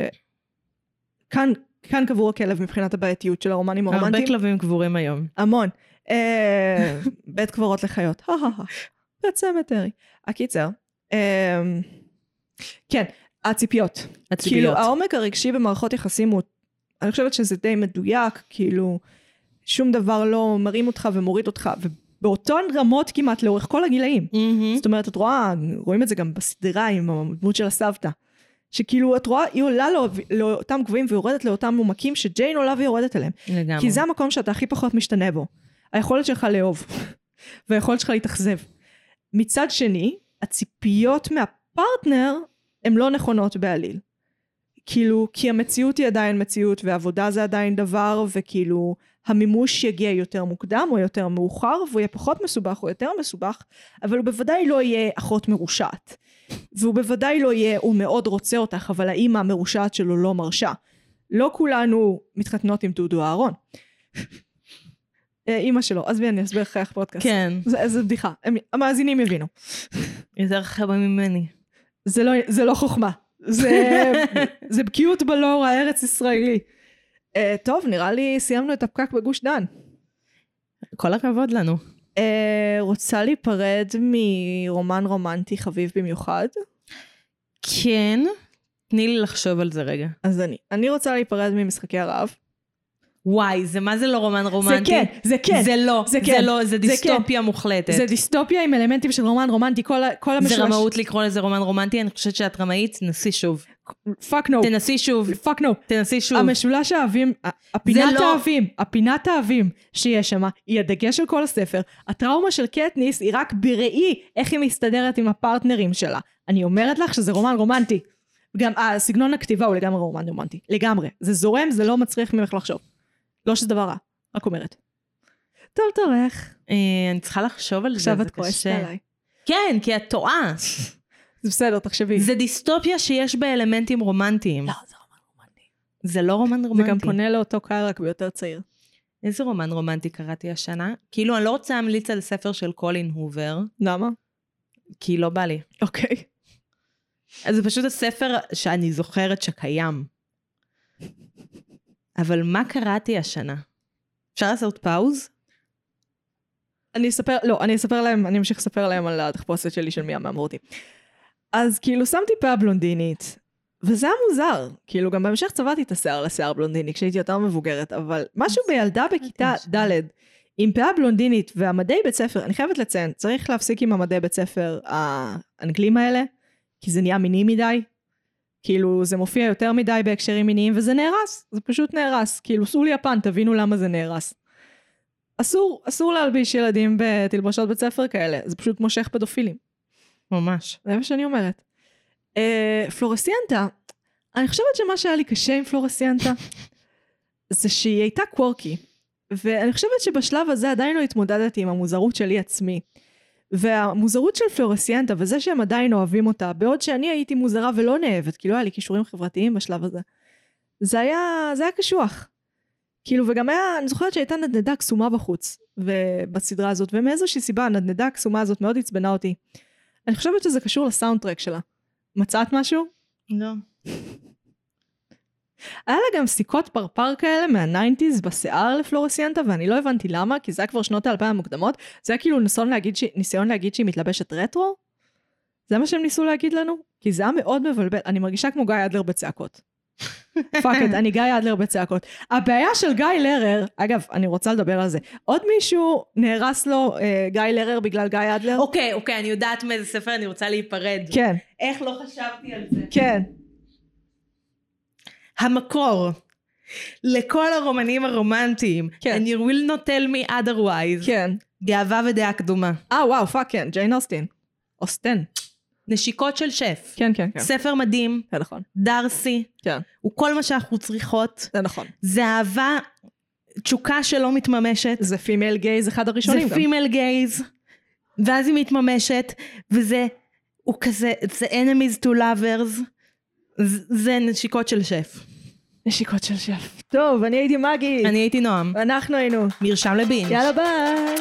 כאן, כאן קבור הכלב מבחינת הבעייתיות של הרומנים הרבה הרומנטיים. כלבים קבורים היום. המון. אה, בית קברות לחיות. בית סמטרי. הקיצר. אה, כן, הציפיות. הציפיות. כאילו העומק הרגשי במערכות יחסים הוא, אני חושבת שזה די מדויק, כאילו שום דבר לא מרים אותך ומוריד אותך, ובאותן רמות כמעט לאורך כל הגילאים. מהמם. זאת אומרת, את רואה, רואים את זה גם בסדרה עם הדמות של הסבתא. שכאילו, את רואה, היא עולה לא, לאותם גבוהים ויורדת לאותם עומקים שג'יין עולה ויורדת אליהם. לגמרי. כי זה המקום שאתה הכי פחות משתנה בו. היכולת שלך לאהוב. והיכולת שלך להתאכזב. מצד שני, הציפיות מהפרטנר הן לא נכונות בעליל. כאילו, כי המציאות היא עדיין מציאות, ועבודה זה עדיין דבר, וכאילו, המימוש יגיע יותר מוקדם או יותר מאוחר, והוא יהיה פחות מסובך או יותר מסובך, אבל הוא בוודאי לא יהיה אחות מרושעת. והוא בוודאי לא יהיה, הוא מאוד רוצה אותך, אבל האימא המרושעת שלו לא מרשה. לא כולנו מתחתנות עם דודו אהרון. אה, אימא שלו, עזבי, אני אסביר לך איך פודקאסט. כן, זה, זה בדיחה, הם, המאזינים יבינו. יותר חכמה ממני. זה לא, זה לא חוכמה, זה, זה בקיאות בלור הארץ ישראלי. Uh, טוב, נראה לי סיימנו את הפקק בגוש דן. כל הכבוד לנו. Uh, רוצה להיפרד מרומן רומנטי חביב במיוחד? כן, תני לי לחשוב על זה רגע. אז אני. אני רוצה להיפרד ממשחקי הרעב. וואי, זה מה זה לא רומן רומנטי? כן, זה כן. זה לא, זה זה כן. לא, זה זה דיסטופיה מוחלטת. זה דיסטופיה עם אלמנטים של רומן רומנטי, כל, כל המשולש. זה רמאות לקרוא לזה רומן רומנטי, אני חושבת שאת רמאית, תנסי שוב. fuck no. תנסי שוב. fuck no. תנסי שוב. המשולש האהבים, הפינת לא- האהבים, הפינת האהבים שיש שם, היא הדגש של כל הספר. הטראומה של קטניס היא רק בראי איך היא מסתדרת עם הפרטנרים שלה. אני אומרת לך שזה רומן רומנטי. גם הסגנון הכתיבה הוא לגמרי רומן רומנטי. לגמרי. זה זורם, זה לא מצריך ממך לחשוב. לא שזה דבר רע, רק אומרת. טוב תורך. אה, אני צריכה לחשוב על זה, עכשיו זה את כועסת קשה. עליי. כן, כי את טועה. זה בסדר, תחשבי. זה דיסטופיה שיש בה אלמנטים רומנטיים. לא, זה רומן רומנטי. זה לא רומן זה רומנטי. גם פונה לאותו קהל רק ביותר צעיר. איזה רומן רומנטי קראתי השנה? כאילו, אני לא רוצה להמליץ על ספר של קולין הובר, למה? כי לא בא לי. אוקיי. אז זה פשוט הספר שאני זוכרת שקיים. אבל מה קראתי השנה? אפשר לעשות פאוז? אני אספר, לא, אני אספר להם, אני אמשיך לספר להם על התחפושת שלי של מי המאמרותי. אז כאילו שמתי פאה בלונדינית, וזה היה מוזר. כאילו גם בהמשך צבעתי את השיער לשיער בלונדיני כשהייתי יותר מבוגרת, אבל משהו בילדה בכיתה ד' עם פאה בלונדינית והמדי בית ספר, אני חייבת לציין, צריך להפסיק עם המדי בית ספר האנגלים האלה, כי זה נהיה מיני מדי. כאילו זה מופיע יותר מדי בהקשרים מיניים וזה נהרס, זה פשוט נהרס. כאילו סעו לי יפן, תבינו למה זה נהרס. אסור, אסור להלביש ילדים בתלבושות בית ספר כאלה, זה פשוט מושך פדופילים. ממש. זה מה שאני אומרת. אה, פלורסיאנטה, אני חושבת שמה שהיה לי קשה עם פלורסיאנטה, זה שהיא הייתה קוורקי. ואני חושבת שבשלב הזה עדיין לא התמודדתי עם המוזרות שלי עצמי. והמוזרות של פלורסיאנטה וזה שהם עדיין אוהבים אותה, בעוד שאני הייתי מוזרה ולא נאהבת, כי לא היה לי כישורים חברתיים בשלב הזה. זה היה, זה היה קשוח. כאילו, וגם היה, אני זוכרת שהייתה נדנדה קסומה בחוץ, בסדרה הזאת, ומאיזושהי סיבה הנדנדה הקסומה הזאת מאוד עצבנה אותי. אני חושבת שזה קשור לסאונד טרק שלה. מצאת משהו? לא. היה לה גם סיכות פרפר כאלה מה nineties בשיער לפלורסיאנטה, ואני לא הבנתי למה, כי זה היה כבר שנות האלפיים המוקדמות. זה היה כאילו ניסיון להגיד, ש... ניסיון להגיד שהיא מתלבשת רטרו? זה מה שהם ניסו להגיד לנו? כי זה היה מאוד מבלבל. אני מרגישה כמו גיא אדלר בצעקות. fuck את, אני גיא אדלר בצעקות. הבעיה של גיא לרר, אגב, אני רוצה לדבר על זה. עוד מישהו נהרס לו אה, גיא לרר בגלל גיא אדלר? אוקיי, אוקיי, אני יודעת מאיזה ספר אני רוצה להיפרד. כן, איך לא חשבתי על זה? כן. המקור לכל הרומנים הרומנטיים, כן. and you will not tell me otherwise, כן. גאווה ודעה קדומה. אה, וואו, fuck כן, ג'יין אוסטין. אוסטן. נשיקות של שף. כן, כן, כן. ספר מדהים, זה נכון. דרסי, כן, הוא כל מה שאנחנו צריכות. זה נכון. זה אהבה, תשוקה שלא מתממשת. זה female gaze אחד הראשונים זה גם. female gaze, ואז היא מתממשת, וזה, הוא כזה, זה enemies to lovers, זה- נשיקות של שף. נשיקות של שף. טוב, אני הייתי מגי. אני הייתי נועם, אנחנו היינו. מרשם לבינג'. יאללה ביי.